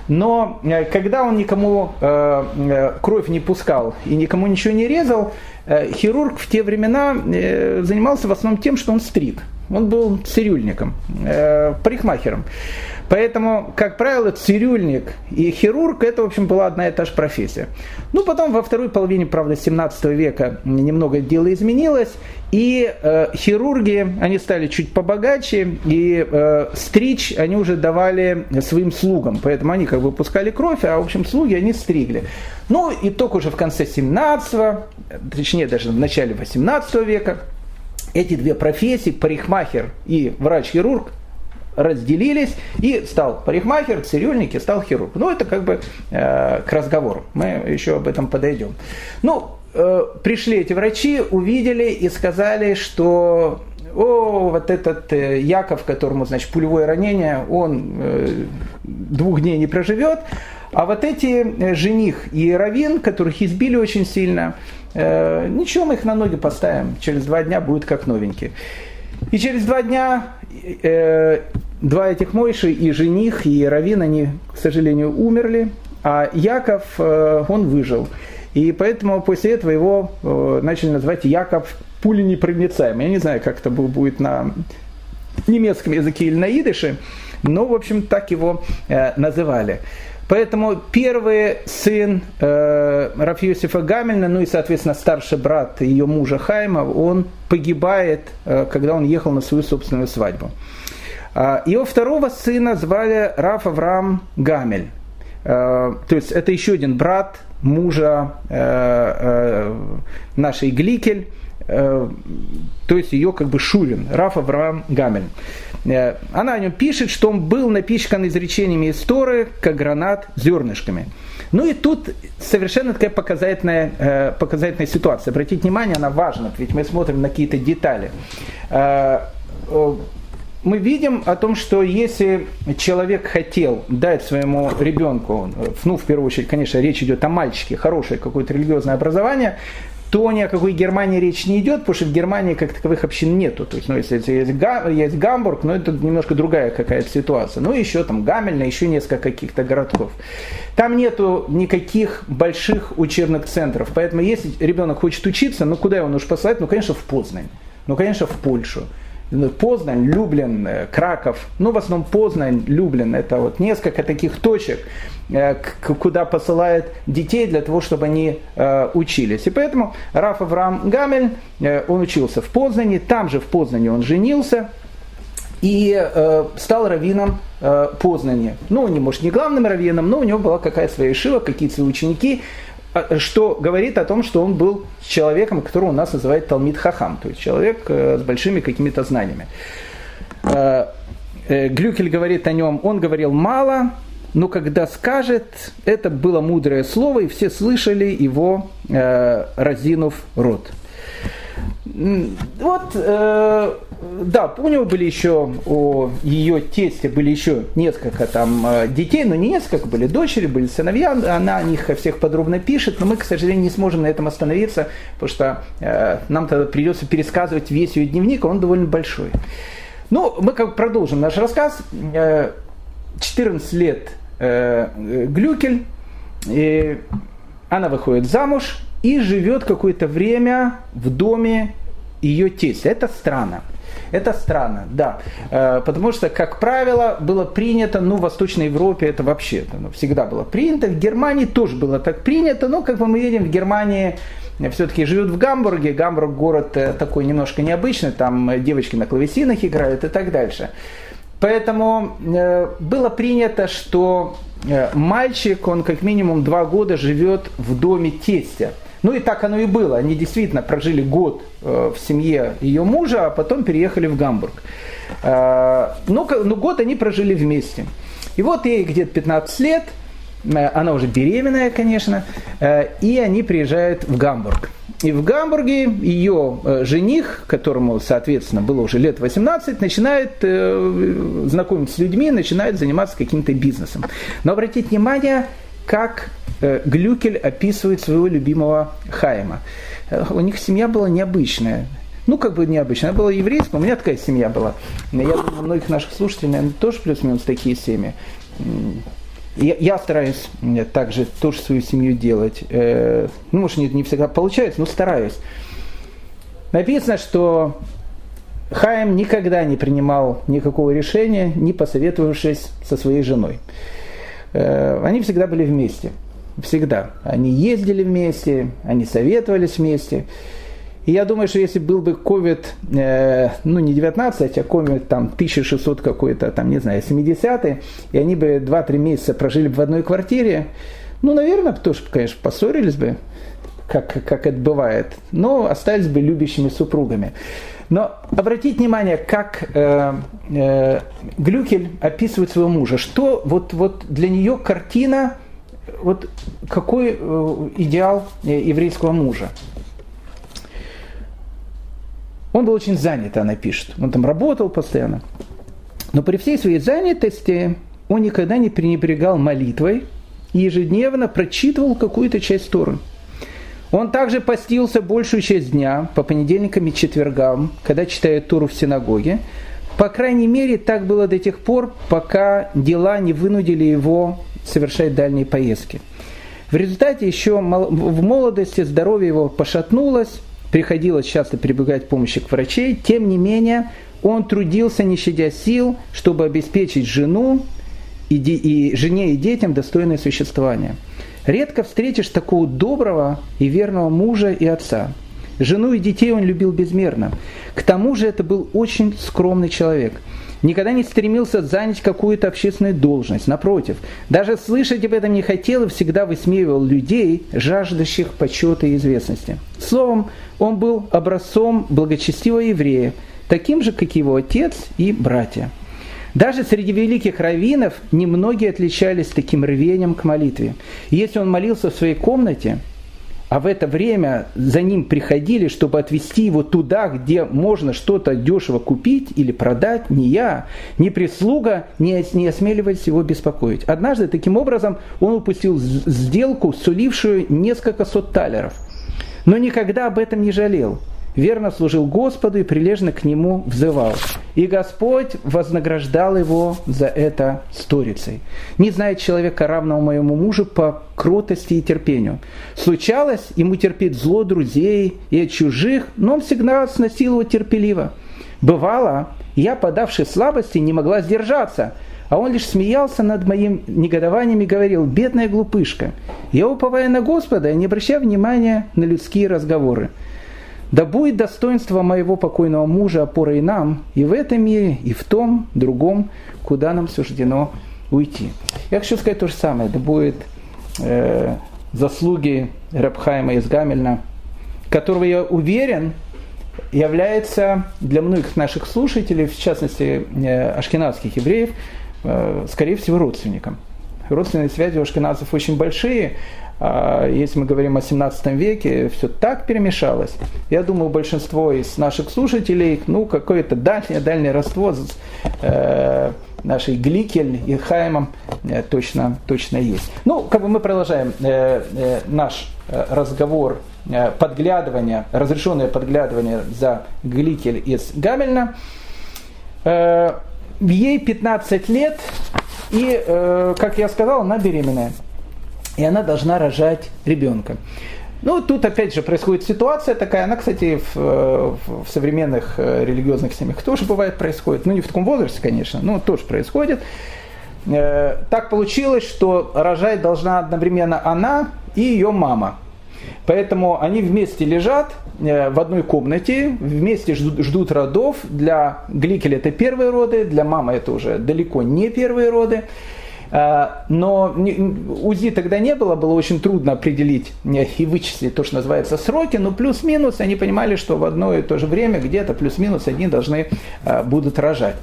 Но э, когда он никому э, э кровь не пускал и никому ничего не резал, э, хирург в те времена э, занимался в основном тем, что он стриг. Он был цирюльником, э, парикмахером. Поэтому, как правило, цирюльник и хирург – это, в общем, была одна и та же профессия. Ну, потом во второй половине, правда, 17 века немного дело изменилось, и э, хирурги, они стали чуть побогаче, и э, стричь они уже давали своим слугам, поэтому они как бы пускали кровь, а, в общем, слуги они стригли. Ну, и только уже в конце 17 точнее, даже в начале 18 века, эти две профессии, парикмахер и врач-хирург, разделились, и стал парикмахер, цирюльник и стал хирург. Ну, это как бы э, к разговору. Мы еще об этом подойдем. Ну, пришли эти врачи, увидели и сказали, что о, вот этот э, Яков, которому, значит, пулевое ранение, он э, двух дней не проживет, а вот эти э, жених и Равин, которых избили очень сильно, э, ничего, мы их на ноги поставим, через два дня будет как новенькие. И через два дня э, два этих Мойши, и жених, и Равин, они, к сожалению, умерли, а Яков, э, он выжил. И поэтому после этого его э, начали называть Яков пуленепроницаемый. Я не знаю, как это будет на немецком языке или на идыше, но, в общем, так его э, называли. Поэтому первый сын э, Рафиосифа Гамельна, ну и, соответственно, старший брат ее мужа Хайма, он погибает, э, когда он ехал на свою собственную свадьбу. Э, его второго сына звали Раф Авраам Гамель. Э, то есть это еще один брат мужа э, э, нашей Гликель, то есть ее как бы Шурин, Раф Авраам Гамель. Она о нем пишет, что он был напичкан изречениями истории, как гранат зернышками. Ну и тут совершенно такая показательная, показательная ситуация. Обратите внимание, она важна, ведь мы смотрим на какие-то детали. Мы видим о том, что если человек хотел дать своему ребенку, ну, в первую очередь, конечно, речь идет о мальчике, хорошее какое-то религиозное образование, то ни о какой Германии речь не идет, потому что в Германии как таковых общин нету. То есть, ну, если, есть, есть Гамбург, но это немножко другая какая-то ситуация. Ну, еще там Гамельна, еще несколько каких-то городков. Там нету никаких больших учебных центров. Поэтому, если ребенок хочет учиться, ну, куда его нужно послать? Ну, конечно, в Познань. Ну, конечно, в Польшу. Ну, Познань, Люблин, э, Краков, ну в основном Познань, Люблин, это вот несколько таких точек, э, куда посылают детей для того, чтобы они э, учились. И поэтому Раф Авраам Гамель, он учился в Познане, там же в Познане он женился, и стал раввином Познани. Ну, не может, не главным раввином, но у него была какая-то своя шива, какие-то свои ученики. А, что говорит о том, что он был человеком, которого у нас называют Талмит Хахам, то есть человек э, с большими какими-то знаниями. Э, э, Глюкель говорит о нем, он говорил мало, но когда скажет, это было мудрое слово, и все слышали его, разинув рот. Вот, э, да, него были еще, у ее тесте были еще несколько там э, детей, но не несколько, были дочери, были сыновья, она о них всех подробно пишет, но мы, к сожалению, не сможем на этом остановиться, потому что э, нам тогда придется пересказывать весь ее дневник, он довольно большой. Ну, мы как продолжим наш рассказ. 14 лет Глюкель, и она выходит замуж, и живет какое-то время в доме ее тестя. Это странно. Это странно, да. Э, потому что, как правило, было принято, ну, в Восточной Европе это вообще ну, всегда было принято. В Германии тоже было так принято, но, как мы видим, в Германии все-таки живет в Гамбурге. Гамбург город э, такой немножко необычный, там девочки на клавесинах играют и так дальше. Поэтому э, было принято, что мальчик, он как минимум два года живет в доме тестя. Ну и так оно и было. Они действительно прожили год э, в семье ее мужа, а потом переехали в Гамбург. Э, ну, ну год они прожили вместе. И вот ей где-то 15 лет, э, она уже беременная, конечно, и они приезжают в Гамбург. И в Гамбурге ее жених, которому, соответственно, было уже лет 18, начинает знакомиться с людьми, начинает заниматься каким-то бизнесом. Но обратите внимание, как Э, Глюкель описывает своего любимого Хайма. Э, у них семья была необычная. Ну, как бы необычная. Она была еврейская, у меня такая семья была. Я думаю, у многих наших слушателей, наверное, тоже плюс-минус такие семьи. Я, я стараюсь также тоже свою семью делать. Э, ну, может, не, не всегда получается, но стараюсь. Написано, что Хайм никогда не принимал никакого решения, не посоветовавшись со своей женой. Они всегда были вместе всегда. Они ездили вместе, они советовались вместе. И я думаю, что если был бы COVID, э, ну не 19, а COVID там 1600 какой-то, там, не знаю, 70 и они бы 2-3 месяца прожили бы в одной квартире, ну, наверное, тоже, конечно, поссорились бы, как, как это бывает, но остались бы любящими супругами. Но обратите внимание, как э, э, Глюкель описывает своего мужа, что вот, вот для нее картина вот какой э, идеал э, еврейского мужа? Он был очень занят, она пишет. Он там работал постоянно. Но при всей своей занятости он никогда не пренебрегал молитвой и ежедневно прочитывал какую-то часть Торы. Он также постился большую часть дня, по понедельникам и четвергам, когда читает Тору в синагоге. По крайней мере, так было до тех пор, пока дела не вынудили его совершать дальние поездки. В результате еще в молодости здоровье его пошатнулось, приходилось часто прибегать к помощи к врачей, тем не менее он трудился, не щадя сил, чтобы обеспечить жену и, и жене и детям достойное существование. Редко встретишь такого доброго и верного мужа и отца. Жену и детей он любил безмерно. К тому же это был очень скромный человек. Никогда не стремился занять какую-то общественную должность. Напротив, даже слышать об этом не хотел и всегда высмеивал людей, жаждущих почета и известности. Словом, он был образцом благочестивого еврея, таким же, как его отец и братья. Даже среди великих раввинов немногие отличались таким рвением к молитве. если он молился в своей комнате, а в это время за ним приходили, чтобы отвезти его туда, где можно что-то дешево купить или продать, ни я, ни прислуга не, не осмеливались его беспокоить. Однажды таким образом он упустил сделку, сулившую несколько сот талеров. Но никогда об этом не жалел верно служил Господу и прилежно к Нему взывал. И Господь вознаграждал его за это сторицей. Не знает человека, равного моему мужу, по кротости и терпению. Случалось ему терпеть зло друзей и от чужих, но он всегда сносил его терпеливо. Бывало, я, подавший слабости, не могла сдержаться, а он лишь смеялся над моим негодованием и говорил, «Бедная глупышка, я уповаю на Господа и не обращаю внимания на людские разговоры». Да будет достоинство моего покойного мужа опорой нам и в этом мире, и в том, другом, куда нам суждено уйти. Я хочу сказать то же самое. Да будет э, заслуги Рабхайма из Гамельна, которого я уверен, является для многих наших слушателей, в частности э, ашкенадских евреев, э, скорее всего родственником. Родственные связи у ашкеназов очень большие, если мы говорим о 17 веке, все так перемешалось. Я думаю, большинство из наших слушателей, ну, какое-то дальнее, дальнее родство э, нашей Гликель и Хаймом э, точно, точно есть. Ну, как бы мы продолжаем э, э, наш э, разговор э, подглядывания, разрешенное подглядывание за Гликель из Гамельна. Э, ей 15 лет, и, э, как я сказал, она беременная и она должна рожать ребенка. Ну, тут опять же происходит ситуация такая, она, кстати, в, в современных э, религиозных семьях тоже бывает происходит, ну не в таком возрасте, конечно, но тоже происходит. Э, так получилось, что рожать должна одновременно она и ее мама. Поэтому они вместе лежат э, в одной комнате, вместе ждут, ждут родов. Для Гликеля это первые роды, для мамы это уже далеко не первые роды. А, но УЗИ тогда не было, было очень трудно определить и вычислить то, что называется сроки, но плюс-минус они понимали, что в одно и то же время где-то плюс-минус одни должны а, будут рожать.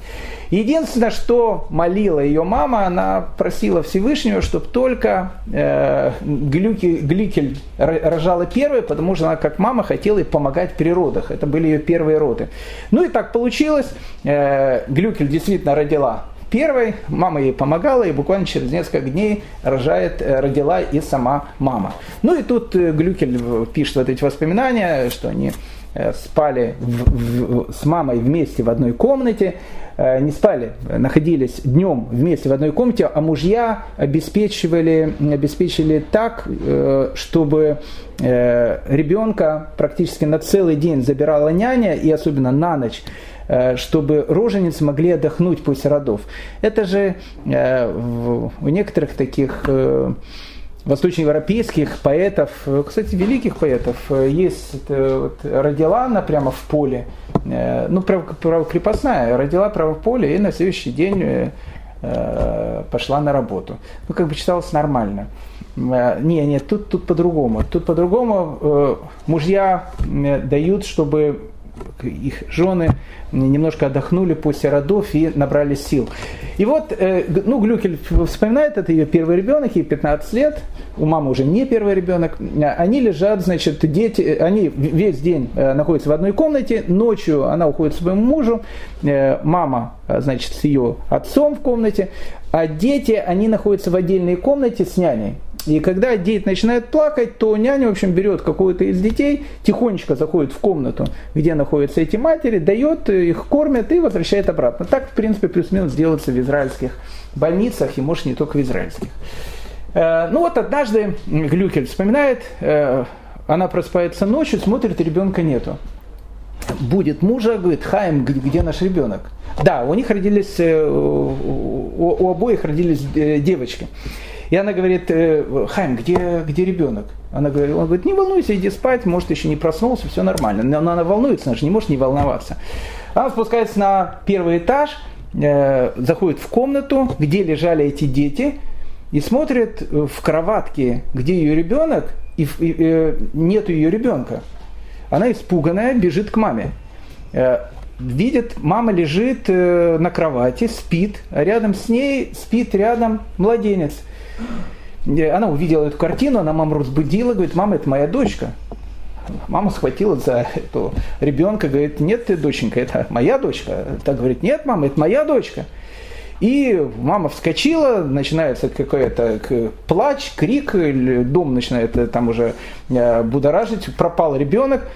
Единственное, что молила ее мама, она просила Всевышнего, чтобы только э, Глюки, Гликель рожала первой, потому что она, как мама, хотела ей помогать при родах. Это были ее первые роды. Ну и так получилось. Э, Глюкель действительно родила первой, мама ей помогала, и буквально через несколько дней рожает, э, родила и сама мама. Ну и тут э, Глюкель пишет вот эти воспоминания, что они э, спали в, в, с мамой вместе в одной комнате, не спали, находились днем вместе в одной комнате, а мужья обеспечивали, обеспечили так, чтобы ребенка практически на целый день забирала няня, и особенно на ночь чтобы роженицы могли отдохнуть после родов. Это же э, у некоторых таких э, восточноевропейских поэтов, кстати, великих поэтов, есть вот, родила она прямо в поле, ну, правокрепостная, родила прямо в поле и на следующий день пошла на работу. Ну, как бы читалось нормально. Не, нет, тут, тут по-другому. Тут по-другому мужья дают, чтобы их жены немножко отдохнули после родов и набрали сил. И вот, э, ну, Глюкель вспоминает, это ее первый ребенок, ей 15 лет, у мамы уже не первый ребенок, они лежат, значит, дети, они весь день э, находятся в одной комнате, ночью она уходит к своему мужу, э, мама, значит, с ее отцом в комнате, а дети, они находятся в отдельной комнате с няней. И когда дети начинают плакать, то няня, в общем, берет какого-то из детей, тихонечко заходит в комнату, где находятся эти матери, дает, их кормят и возвращает обратно. Так, в принципе, плюс-минус делается в израильских больницах, и может не только в израильских. Э, ну вот однажды Глюкель вспоминает, э, она просыпается ночью, смотрит, ребенка нету. Будет мужа, говорит, Хайм, где наш ребенок? Да, у них родились, э, у, обоих родились э, девочки. И она говорит, «Э, Хайм, где, где ребенок? Она говорит, он говорит, не волнуйся, иди спать, может еще не проснулся, все нормально. Но она волнуется, она же не может не волноваться. Она спускается на первый этаж, э, заходит в комнату, где лежали эти дети, и смотрит в кроватке, где ее ребенок, и, э, нет ее ребенка. Она испуганная, бежит к маме. Видит, мама лежит на кровати, спит, а рядом с ней спит рядом младенец – она увидела эту картину, она маму разбудила, говорит, мама, это моя дочка. Мама схватила за эту ребенка, говорит, нет, ты доченька, это моя дочка. Так говорит, нет, мама, это моя дочка. И мама вскочила, начинается какой-то плач, крик, дом начинает э, там уже э, будоражить, пропал ребенок.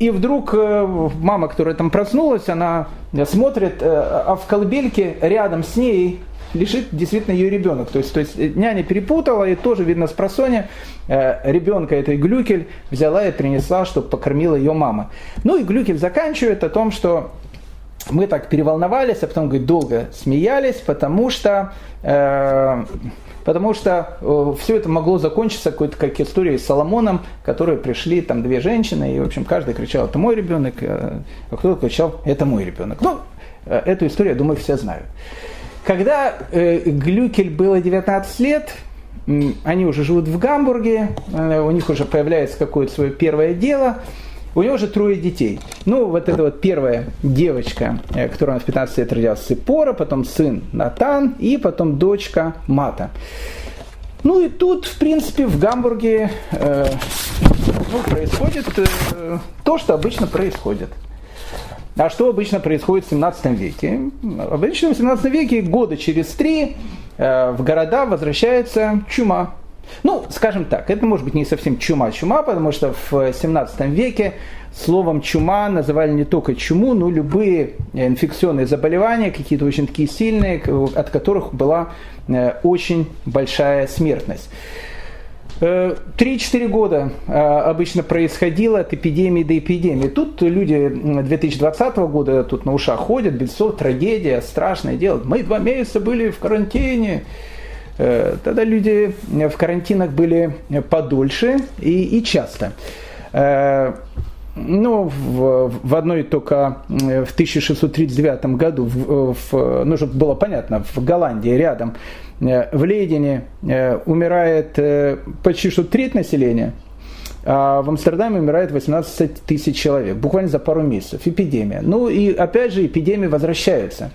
И вдруг э, мама, которая там проснулась, она смотрит, а в колыбельке рядом с ней лежит действительно ее ребенок. То есть, то есть няня перепутала, и тоже, видно, с просоня э, ребенка этой Глюкель взяла и принесла, чтобы покормила ее мама. Ну и Глюкель заканчивает о том, что мы так переволновались, а потом, говорит, долго смеялись, потому что, э, потому что э, все это могло закончиться какой-то как история с Соломоном, которые пришли, там две женщины, и, в общем, каждый кричал, это мой ребенок, э, а кто-то кричал, это мой ребенок. Ну, э, эту историю, я думаю, все знают. Когда э, Глюкель было 19 лет, они уже живут в Гамбурге, э, у них уже появляется какое-то свое первое дело, у него уже трое детей. Ну, вот эта вот первая девочка, э, которая в 15 лет родилась, Сипора, потом сын Натан и потом дочка Мата. Ну и тут, в принципе, в Гамбурге э, ну, происходит э, то, что обычно происходит – а что обычно происходит в 17 веке? Обычно в 17 веке года через три э, в города возвращается чума. Ну, скажем так, это может быть не совсем чума-чума, потому что в 17 веке словом чума называли не только чуму, но любые инфекционные заболевания, какие-то очень такие сильные, от которых была э, очень большая смертность. 3-4 года а, обычно происходило от эпидемии до эпидемии. Тут люди 2020 года тут на ушах ходят, Бельцов, трагедия, страшное дело. Мы два месяца были в карантине. Э, тогда люди в карантинах были подольше и, и часто. Э, ну, в, в одной только в 1639 году, в, в, ну, чтобы было понятно, в Голландии рядом Э, в Лейдене э, умирает э, почти что треть населения, а в Амстердаме умирает 18 тысяч человек, буквально за пару месяцев. Эпидемия. Ну и опять же эпидемии возвращаются.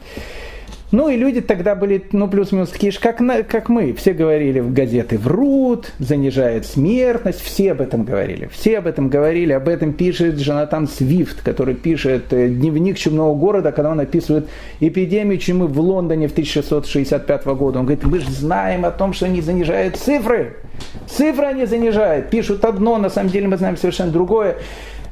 Ну и люди тогда были, ну плюс-минус такие же, как, как мы. Все говорили, в газеты врут, занижает смертность, все об этом говорили. Все об этом говорили, об этом пишет Джонатан Свифт, который пишет э, дневник чумного города, когда он описывает эпидемию чумы в Лондоне в 1665 года. Он говорит, мы же знаем о том, что они занижают цифры. Цифры они занижают, пишут одно, на самом деле мы знаем совершенно другое.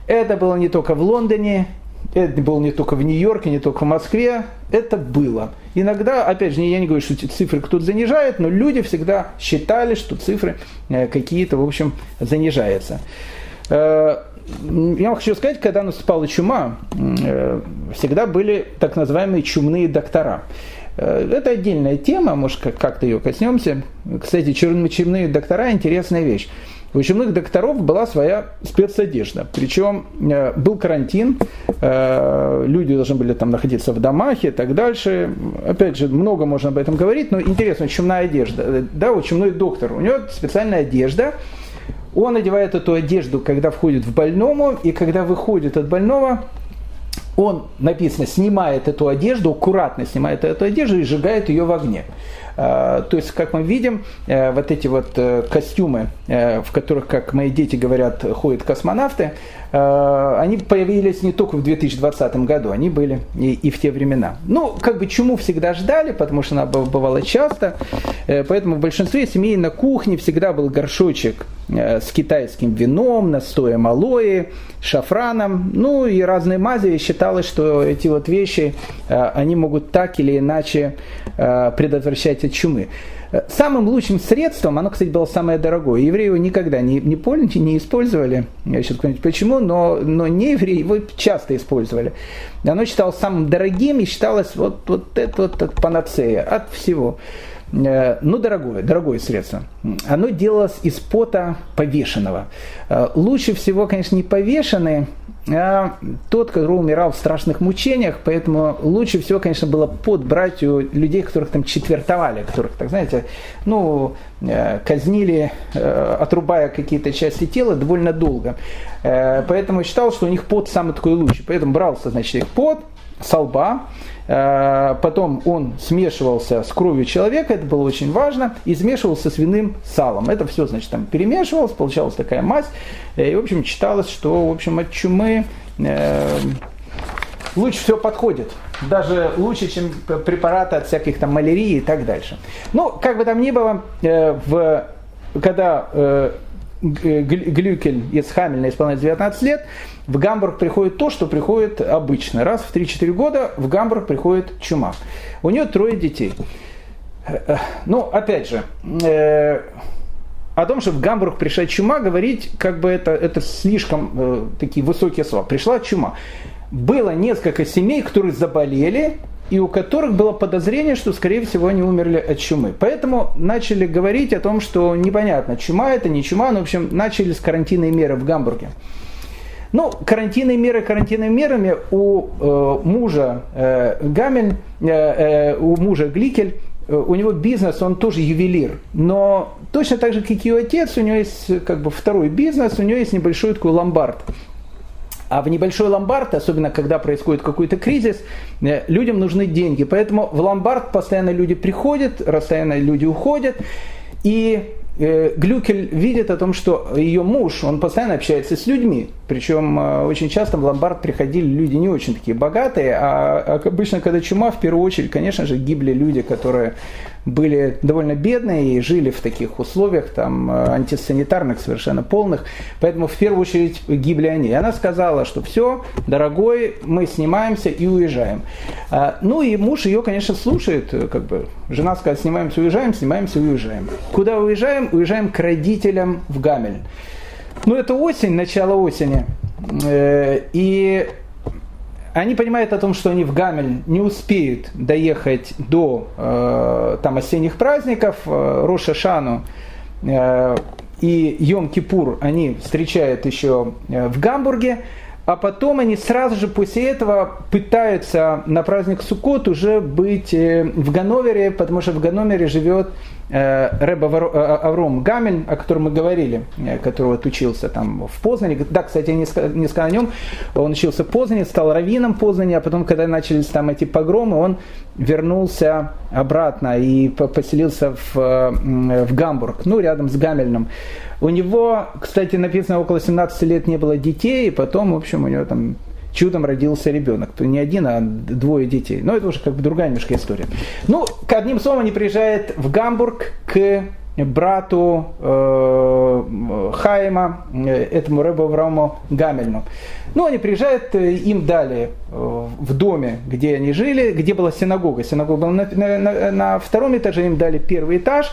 Это было не только в Лондоне, это было не только в Нью-Йорке, не только в Москве, это было. Иногда, опять же, я не говорю, что цифры кто-то занижает, но люди всегда считали, что цифры э, какие-то, в общем, занижаются. Э, я вам хочу сказать, когда наступала чума, э, всегда были так называемые чумные доктора. Это отдельная тема, может, как-то ее коснемся. Кстати, чумные доктора – интересная вещь. У чумных докторов была своя спецодежда. Причем э, был карантин, э, люди должны были там находиться в домах и так дальше. Опять же, много можно об этом говорить, но интересно, чумная одежда. Да, у чумной доктор, у него специальная одежда, он надевает эту одежду, когда входит в больному, и когда выходит от больного, он, написано, снимает эту одежду, аккуратно снимает эту одежду и сжигает ее в огне. А, то есть, как мы видим, э, вот эти вот э, костюмы, э, в которых, как мои дети говорят, ходят космонавты, они появились не только в 2020 году, они были и, и в те времена. Ну, как бы чему всегда ждали, потому что она бывала часто, поэтому в большинстве семей на кухне всегда был горшочек с китайским вином, настоем алоэ, шафраном, ну и разные мази. Считалось, что эти вот вещи, они могут так или иначе предотвращать от чумы. Самым лучшим средством, оно, кстати, было самое дорогое, евреи его никогда не, не, поняли, не использовали, я сейчас скажу почему, но, но не евреи его часто использовали. Оно считалось самым дорогим и считалось вот, вот это вот, вот панацея от всего. Э, ну, дорогое, дорогое средство. Оно делалось из пота повешенного. Э, лучше всего, конечно, не повешенный, а тот, который умирал в страшных мучениях, поэтому лучше всего, конечно, было пот брать у людей, которых там четвертовали, которых, так знаете, ну, э, казнили, отрубая какие-то части тела довольно долго. Поэтому считал, что у них пот самый такой лучший. Поэтому брался, значит, их пот, со лба, Э, потом он смешивался с кровью человека, это было очень важно, и смешивался с винным салом. Это все, значит, там перемешивалось, получалась такая мазь. И, в общем, читалось, что, в общем, от чумы э, лучше все подходит. Даже лучше, чем препараты от всяких там малярии и так дальше. Ну, как бы там ни было, э, в, когда э, Глюкель из Хамельна исполняет 19 лет, в Гамбург приходит то, что приходит обычно. Раз в 3-4 года в Гамбург приходит чума. У нее трое детей. Э, ну, опять же, э, о том, что в Гамбург пришла чума, говорить, как бы это, это слишком э, такие высокие слова. Пришла чума. Было несколько семей, которые заболели, и у которых было подозрение, что, скорее всего, они умерли от чумы. Поэтому начали говорить о том, что непонятно, чума это, не чума, но, в общем, начали с карантинной меры в Гамбурге. Ну, карантинные меры карантинными мерами у э, мужа э, Гамель, э, э, у мужа Гликель, э, у него бизнес, он тоже ювелир. Но точно так же, как и ее отец, у него есть как бы второй бизнес, у него есть небольшой такой ломбард. А в небольшой ломбард, особенно когда происходит какой-то кризис, э, людям нужны деньги. Поэтому в ломбард постоянно люди приходят, постоянно люди уходят. И Э, Глюкель видит о том, что ее муж, он постоянно общается с людьми, причем э, очень часто в ломбард приходили люди не очень такие богатые, а, а обычно, когда чума, в первую очередь, конечно же, гибли люди, которые были довольно бедные и жили в таких условиях, там, э, антисанитарных совершенно полных, поэтому в первую очередь гибли они. И она сказала, что все, дорогой, мы снимаемся и уезжаем. А, ну и муж ее, конечно, слушает, как бы, жена сказала, снимаемся, уезжаем, снимаемся, уезжаем. Куда уезжаем? Уезжаем к родителям в Гамель. Ну это осень, начало осени. Э, и они понимают о том, что они в Гамель не успеют доехать до э, там, осенних праздников, э, э, и Йом-Кипур они встречают еще в Гамбурге, а потом они сразу же после этого пытаются на праздник Суккот уже быть в Ганновере, потому что в Ганновере живет Рэба э, Авром Гамель, о котором мы говорили, э, который вот учился там в Познане. Да, кстати, я не сказал о нем. Он учился в Познане, стал раввином Познани, а потом, когда начались там эти погромы, он вернулся обратно и поселился в, в Гамбург, ну, рядом с Гамельным. У него, кстати, написано, около 17 лет не было детей, и потом, в общем, у него там чудом родился ребенок. Не один, а двое детей. Но это уже как бы другая немножко история. Ну, к одним словом, они приезжают в Гамбург к брату э, Хайма, э, этому Рэбу Аврааму Гамельну. Ну, они приезжают, э, им дали э, в доме, где они жили, где была синагога. Синагога была на, на, на втором этаже, им дали первый этаж,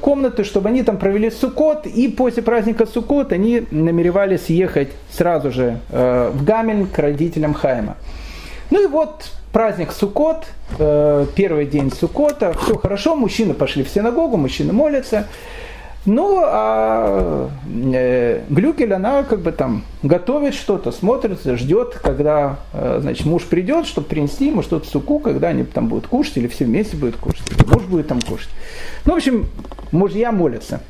комнаты, чтобы они там провели Суккот, и после праздника Суккот они намеревались ехать сразу же э, в Гамель к родителям Хайма. Ну и вот праздник Суккот, э, первый день Суккота, все хорошо, мужчины пошли в синагогу, мужчины молятся. Ну, а э, Глюкель, она как бы там готовит что-то, смотрит, ждет, когда, э, значит, муж придет, чтобы принести ему что-то суку, когда они там будут кушать, или все вместе будут кушать, или муж будет там кушать. Ну, в общем, мужья молятся.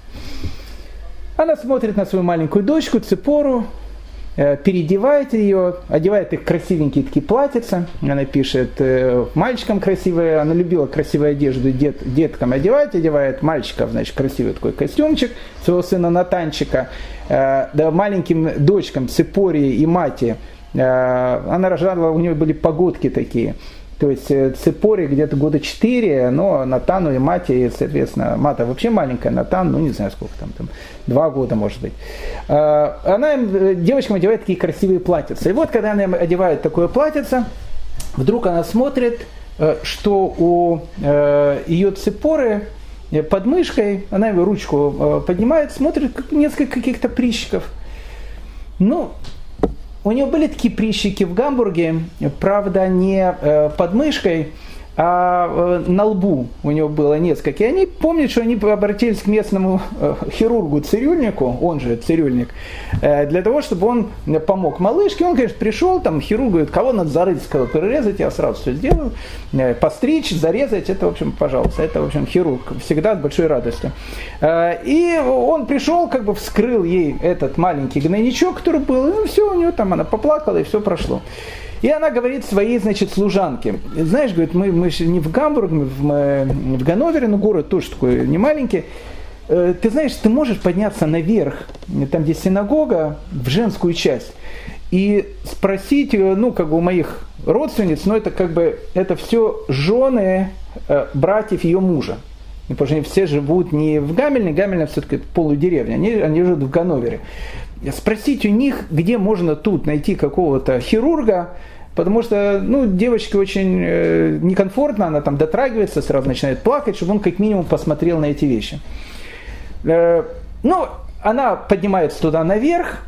Она смотрит на свою маленькую дочку, Цепору, переодевает ее, одевает их красивенькие такие платьица. Она пишет, э, мальчикам красивые, она любила красивую одежду дет, деткам одевать, одевает мальчиков, значит, красивый такой костюмчик своего сына Натанчика, э, да, маленьким дочкам Цепории и Мати, она рожала, у нее были погодки такие, то есть Цепори где-то года 4, но Натану и Мате, соответственно, Мата вообще маленькая, Натан, ну не знаю сколько там, там два года может быть. А, она э, девочкам одевает такие красивые платьица. И вот когда она одевает такое платьице, вдруг она смотрит, э, что у э, ее цепоры под мышкой, она его ручку поднимает, смотрит, несколько каких-то прищиков. Ну, у него были такие прищики в Гамбурге, правда, не под мышкой, а э, на лбу у него было несколько. И они помнят, что они обратились к местному э, хирургу цирюльнику, он же цирюльник, э, для того, чтобы он помог малышке. Он, конечно, пришел, там хирург говорит, кого надо зарыть, сказал, перерезать, я сразу все сделаю, постричь, зарезать, это, в общем, пожалуйста, это, в общем, хирург, всегда с большой радостью. И он пришел, как бы вскрыл ей этот маленький гнойничок, который был, и все, у нее там, она поплакала, и все прошло. И она говорит своей, значит, служанке, знаешь, говорит, мы, мы не в Гамбург, мы в, мы в Ганновере, но город тоже такой не маленький. Э, ты знаешь, ты можешь подняться наверх, там, где синагога, в женскую часть, и спросить, ну, как бы у моих родственниц, но это как бы, это все жены э, братьев ее мужа. Потому что они все живут не в Гамельне, Гамельне все-таки полудеревня, они, они живут в Ганновере. Спросить у них, где можно тут найти какого-то хирурга, Потому что, ну, девочке очень э, некомфортно, она там дотрагивается, сразу начинает плакать, чтобы он как минимум посмотрел на эти вещи. Э, ну, она поднимается туда наверх,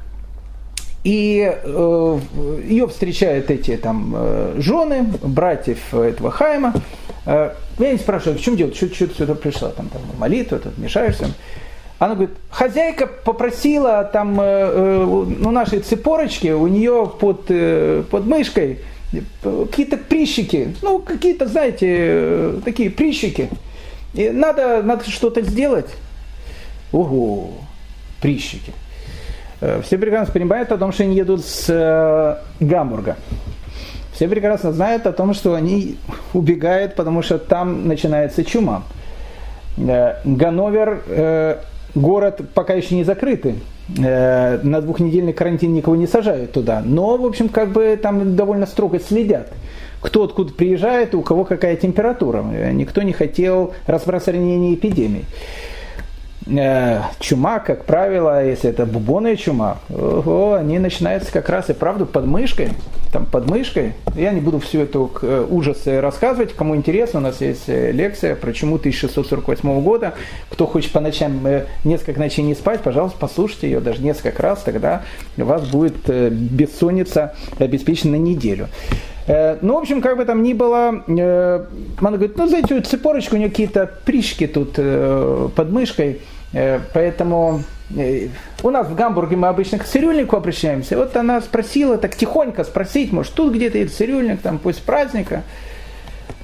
и э, ее встречают эти там э, жены, братьев этого Хайма. Э, я не спрашиваю, в чем дело, что, ты сюда пришла, там, там молитва, тут мешаешься. Она говорит, хозяйка попросила там, э, э, ну, нашей цепорочки, у нее под, э, под мышкой какие-то прищики, ну, какие-то, знаете, такие прищики. И надо, надо что-то сделать. Ого, прищики. Все прекрасно понимают о том, что они едут с Гамбурга. Все прекрасно знают о том, что они убегают, потому что там начинается чума. Ганновер город пока еще не закрытый. Э, на двухнедельный карантин никого не сажают туда. Но, в общем, как бы там довольно строго следят. Кто откуда приезжает, у кого какая температура. Никто не хотел распространения эпидемии. Э, чума, как правило, если это бубонная чума, ого, они начинаются как раз и правда под мышкой, там под мышкой. Я не буду всю эту э, ужасы рассказывать, кому интересно, у нас есть э, лекция про чуму 1648 года. Кто хочет по ночам несколько ночей не спать, пожалуйста, послушайте ее даже несколько раз, тогда у вас будет бессонница обеспечена на неделю. Ну, в общем, как бы там ни было, она говорит, ну, знаете, цепорочка, у нее какие-то прищики тут под мышкой. Э, поэтому э, у нас в Гамбурге мы обычно к цирюльнику обращаемся. Вот она спросила, так тихонько спросить, может, тут где-то есть цирюльник, там, пусть праздника,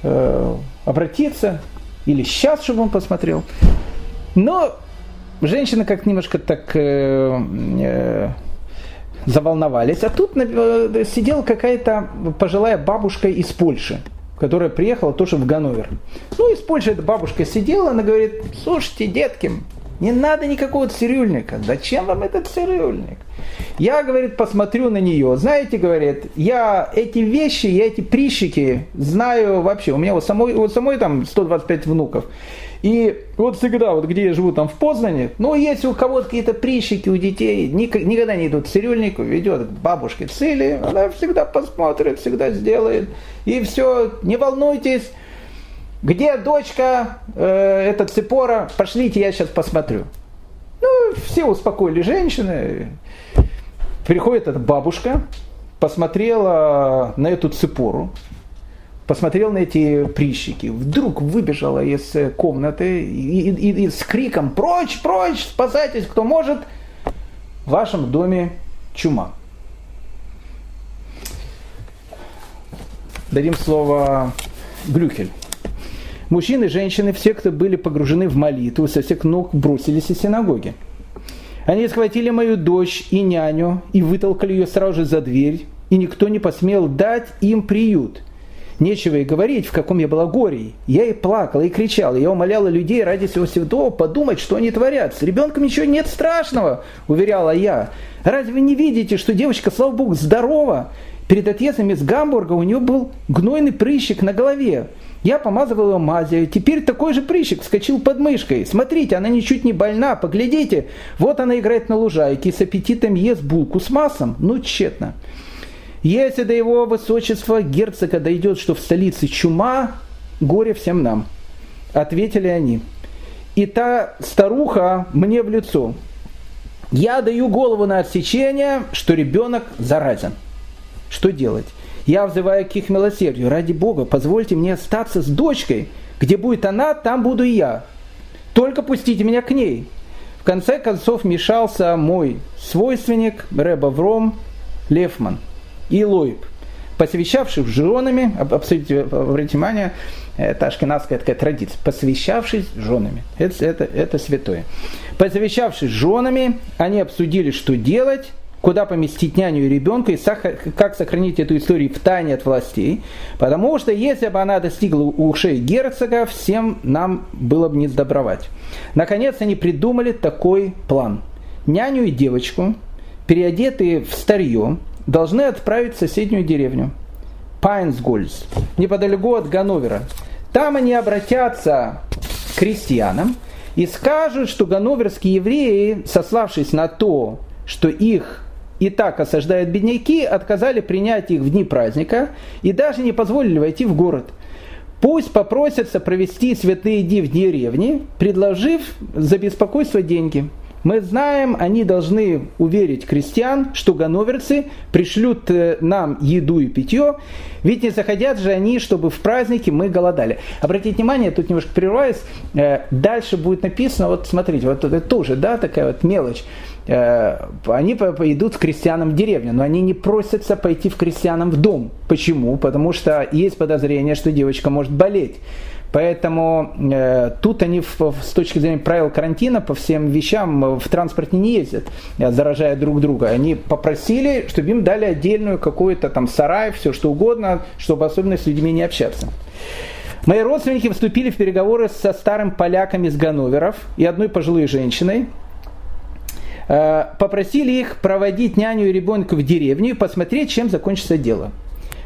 э, обратиться, или сейчас, чтобы он посмотрел. Но женщины как немножко так э, э, заволновались. А тут э, сидела какая-то пожилая бабушка из Польши которая приехала тоже в Ганновер. Ну, из Польши эта бабушка сидела, она говорит, слушайте, детки, не надо никакого цирюльника. Зачем вам этот цирюльник? Я, говорит, посмотрю на нее. Знаете, говорит, я эти вещи, я эти прищики знаю вообще. У меня вот самой, вот самой там 125 внуков. И вот всегда, вот где я живу, там в Познане, ну, если у кого-то какие-то прищики у детей, никогда не идут к цирюльнику, ведет к бабушке цели, она всегда посмотрит, всегда сделает. И все, не волнуйтесь, где дочка, э, эта цепора, пошлите, я сейчас посмотрю. Ну, все успокоили женщины. Приходит эта бабушка, посмотрела на эту цепору, посмотрела на эти прищики, вдруг выбежала из комнаты и, и, и с криком «Прочь, прочь, спасайтесь, кто может!» В вашем доме чума. Дадим слово Глюхель. Мужчины, женщины, все, кто были погружены в молитву, со всех ног бросились из синагоги. Они схватили мою дочь и няню и вытолкали ее сразу же за дверь, и никто не посмел дать им приют. Нечего и говорить, в каком я была горе. Я и плакала, и кричала. Я умоляла людей ради всего святого подумать, что они творят. С ребенком ничего нет страшного, уверяла я. Разве вы не видите, что девочка, слава богу, здорова? Перед отъездом из Гамбурга у нее был гнойный прыщик на голове. Я помазывал ее мазью. Теперь такой же прыщик вскочил под мышкой. Смотрите, она ничуть не больна. Поглядите. Вот она играет на лужайке с аппетитом ест булку с маслом. Ну, тщетно. Если до его высочества герцога дойдет, что в столице чума, горе всем нам. Ответили они. и та старуха мне в лицо. Я даю голову на отсечение, что ребенок заразен. Что делать? Я взываю к их милосердию. Ради Бога, позвольте мне остаться с дочкой. Где будет она, там буду и я. Только пустите меня к ней. В конце концов мешался мой свойственник Рэба Вром Левман и Лоиб, посвящавшись женами, обратите внимание, это ашкенадская такая традиция, посвящавшись женами. Это, это, это святое. Посвящавшись женами, они обсудили, что делать, куда поместить няню и ребенка, и как сохранить эту историю в тайне от властей. Потому что если бы она достигла ушей герцога, всем нам было бы не сдобровать. Наконец они придумали такой план. Няню и девочку, переодетые в старье, должны отправить в соседнюю деревню. Пайнсгольц, неподалеку от Ганновера. Там они обратятся к крестьянам и скажут, что ганноверские евреи, сославшись на то, что их и так осаждают бедняки, отказали принять их в дни праздника и даже не позволили войти в город. Пусть попросятся провести святые дни в деревне, предложив за беспокойство деньги – мы знаем, они должны уверить крестьян, что ганноверцы пришлют э, нам еду и питье, ведь не захотят же они, чтобы в празднике мы голодали. Обратите внимание, тут немножко прерываюсь, э, дальше будет написано, вот смотрите, вот это тоже, да, такая вот мелочь. Э, они идут к крестьянам в деревню, но они не просятся пойти в крестьянам в дом. Почему? Потому что есть подозрение, что девочка может болеть. Поэтому э, тут они в, с точки зрения правил карантина по всем вещам в транспорте не ездят, э, заражая друг друга. Они попросили, чтобы им дали отдельную какую-то там сарай, все что угодно, чтобы особенно с людьми не общаться. Мои родственники вступили в переговоры со старым поляками из Ганноверов и одной пожилой женщиной, э, попросили их проводить няню и ребенка в деревню и посмотреть, чем закончится дело.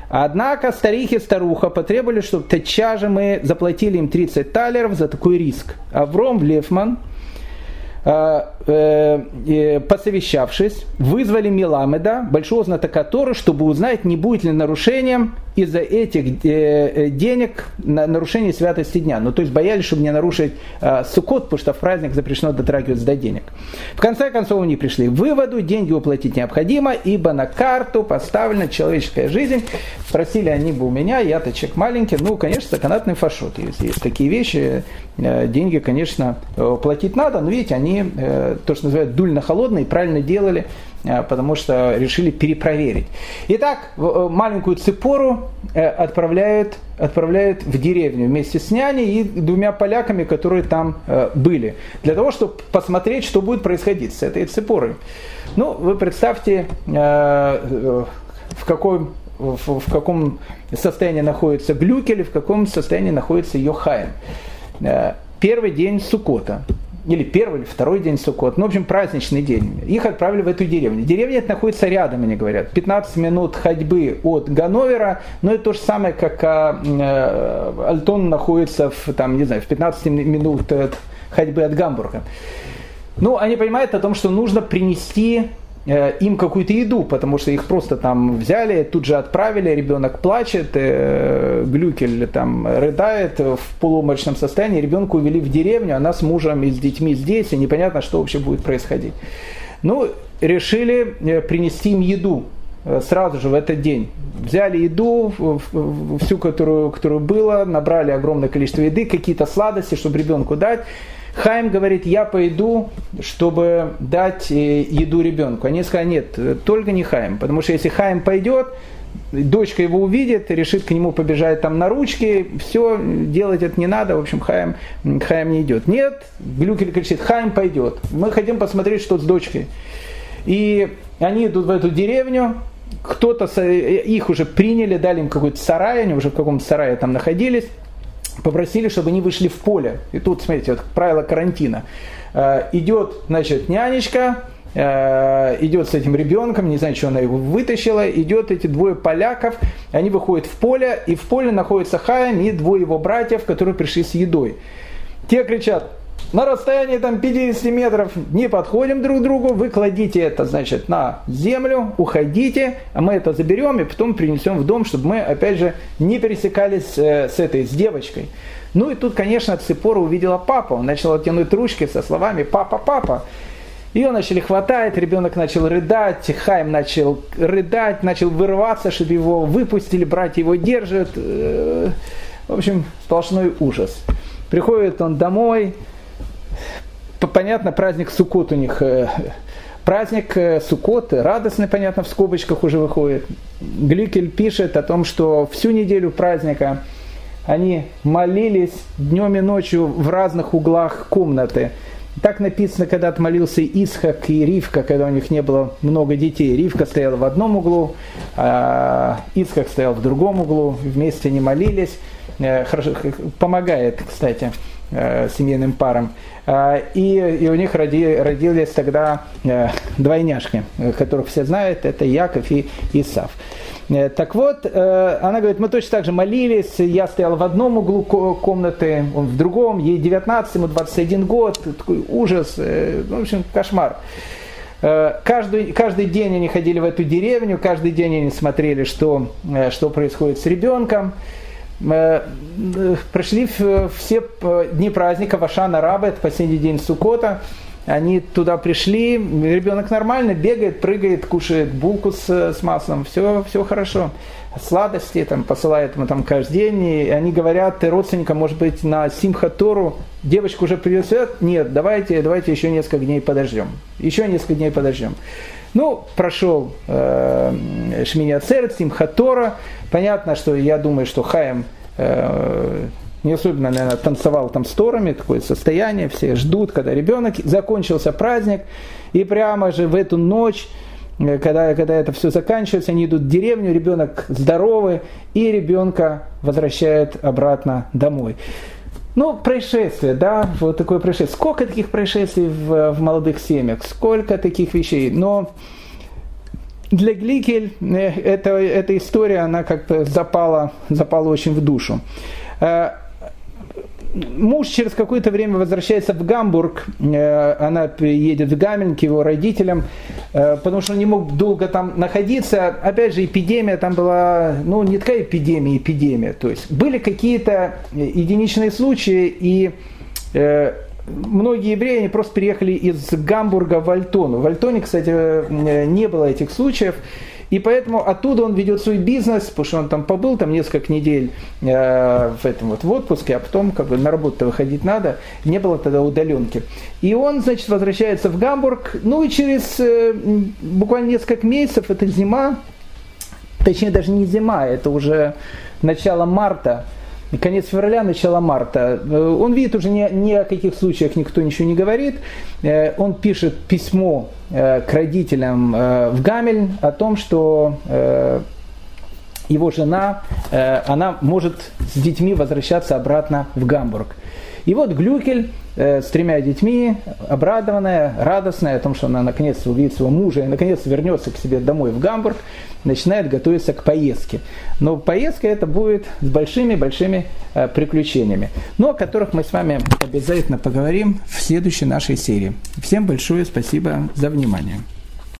Однако старихи и старуха потребовали, чтобы тотчас же мы заплатили им 30 талеров за такой риск. Авром Лефман – Э, э, посовещавшись, вызвали Миламеда, большого знатока Торы, чтобы узнать, не будет ли нарушением из-за этих э, денег нарушение святости дня. Ну, то есть боялись, чтобы не нарушить сукот, потому что в праздник запрещено дотрагиваться до денег. В конце концов, они пришли к выводу, деньги уплатить необходимо, ибо на карту поставлена человеческая жизнь. Спросили они бы у меня, я-то человек маленький, ну, конечно, законодательный фашот. Если есть такие вещи, деньги, конечно, платить надо, но видите, они э, то, что называют дульно-холодные, правильно делали, э, потому что решили перепроверить. Итак, э, маленькую цепору отправляют, отправляют в деревню вместе с няней и двумя поляками, которые там были, для того, чтобы посмотреть, что будет происходить с этой цепорой. Ну, вы представьте, в какой в, каком состоянии находится Глюкель, в каком состоянии находится Йохайм. Первый день Сукота или первый, или второй день Суккот, ну, в общем, праздничный день. Их отправили в эту деревню. Деревня это находится рядом, они говорят. 15 минут ходьбы от Ганновера, но это то же самое, как а, э, Альтон находится в, там, не знаю, в 15 минут от ходьбы от Гамбурга. Ну, они понимают о том, что нужно принести им какую-то еду, потому что их просто там взяли, тут же отправили, ребенок плачет, э, Глюкель там рыдает в полуумочном состоянии, ребенка увели в деревню, она с мужем и с детьми здесь, и непонятно, что вообще будет происходить. Ну, решили э, принести им еду сразу же в этот день. Взяли еду, всю, которую, которую было, набрали огромное количество еды, какие-то сладости, чтобы ребенку дать, Хайм говорит, я пойду, чтобы дать э, еду ребенку. Они сказали, нет, только не Хайм, потому что если Хайм пойдет, дочка его увидит, решит к нему побежать там на ручки, все, делать это не надо, в общем, Хайм, Хайм не идет. Нет, Глюкель кричит, Хайм пойдет, мы хотим посмотреть, что с дочкой. И они идут в эту деревню, кто-то, их уже приняли, дали им какой-то сарай, они уже в каком-то сарае там находились, попросили, чтобы они вышли в поле. И тут, смотрите, вот правило карантина. Э, идет, значит, нянечка, э, идет с этим ребенком, не знаю, что она его вытащила, идет эти двое поляков, они выходят в поле, и в поле находится Хаим и двое его братьев, которые пришли с едой. Те кричат, на расстоянии там 50 метров не подходим друг к другу, вы кладите это, значит, на землю, уходите, а мы это заберем и потом принесем в дом, чтобы мы, опять же, не пересекались э, с этой, с девочкой. Ну и тут, конечно, Ципора увидела папа, он начал тянуть ручки со словами «папа, папа». Ее начали хватать, ребенок начал рыдать, Хайм начал рыдать, начал вырываться, чтобы его выпустили, братья его держат. Э, в общем, сплошной ужас. Приходит он домой, понятно, праздник Суккот у них, э, праздник э, Суккот, радостный, понятно, в скобочках уже выходит. Гликель пишет о том, что всю неделю праздника они молились днем и ночью в разных углах комнаты. Так написано, когда отмолился Исхак и Ривка, когда у них не было много детей. Ривка стояла в одном углу, а Исхак стоял в другом углу. Вместе они молились. Э, хорошо, помогает, кстати, семейным парам. А, и, и у них роди, родились тогда э, двойняшки, которых все знают, это Яков и Исав. Э, так вот, э, она говорит, мы точно так же молились, я стоял в одном углу комнаты, он в другом, ей 19, ему 21 год, такой ужас, в общем, кошмар. Каждый, каждый день они ходили в эту деревню, каждый день они смотрели, что, что происходит с ребенком. Э, прошли все дни праздника Вашана Раба, это последний день Сукота. Они туда пришли, ребенок нормально, бегает, прыгает, кушает булку с, с маслом, все, все хорошо. Сладости там, посылают ему там каждый день, и они говорят родственникам, может быть, на Симхатору девочку уже привезет? Нет, давайте, давайте еще несколько дней подождем. Еще несколько дней подождем. Ну, прошел э, Шминя Церет. Понятно, что я думаю, что Хаем э, не особенно, наверное, танцевал там с торами, такое состояние, все ждут, когда ребенок, закончился праздник, и прямо же в эту ночь, э, когда, когда это все заканчивается, они идут в деревню, ребенок здоровый, и ребенка возвращают обратно домой. Ну, происшествие, да, вот такое происшествие. Сколько таких происшествий в, в молодых семьях, сколько таких вещей. Но для Гликель э, эта, эта история, она как-то запала, запала очень в душу. Муж через какое-то время возвращается в Гамбург, э, она едет в Гамель к его родителям, э, потому что он не мог долго там находиться. Опять же, эпидемия там была, ну, не такая эпидемия, эпидемия. То есть были какие-то единичные случаи, и э, многие евреи они просто переехали из Гамбурга в Альтону. В Альтоне, кстати, не было этих случаев. И поэтому оттуда он ведет свой бизнес, потому что он там побыл там несколько недель э, в этом вот в отпуске, а потом как бы на работу выходить надо. Не было тогда удаленки. И он, значит, возвращается в Гамбург. Ну и через э, буквально несколько месяцев, это зима, точнее даже не зима, это уже начало марта, конец февраля, начало марта. Э, он видит уже ни, ни о каких случаях никто ничего не говорит. Э, он пишет письмо э, к родителям в Гамель о том, что его жена, она может с детьми возвращаться обратно в Гамбург. И вот Глюкель с тремя детьми, обрадованная, радостная о том, что она наконец увидит своего мужа и наконец вернется к себе домой в Гамбург, начинает готовиться к поездке. Но поездка это будет с большими-большими э, приключениями, но о которых мы с вами обязательно поговорим в следующей нашей серии. Всем большое спасибо за внимание.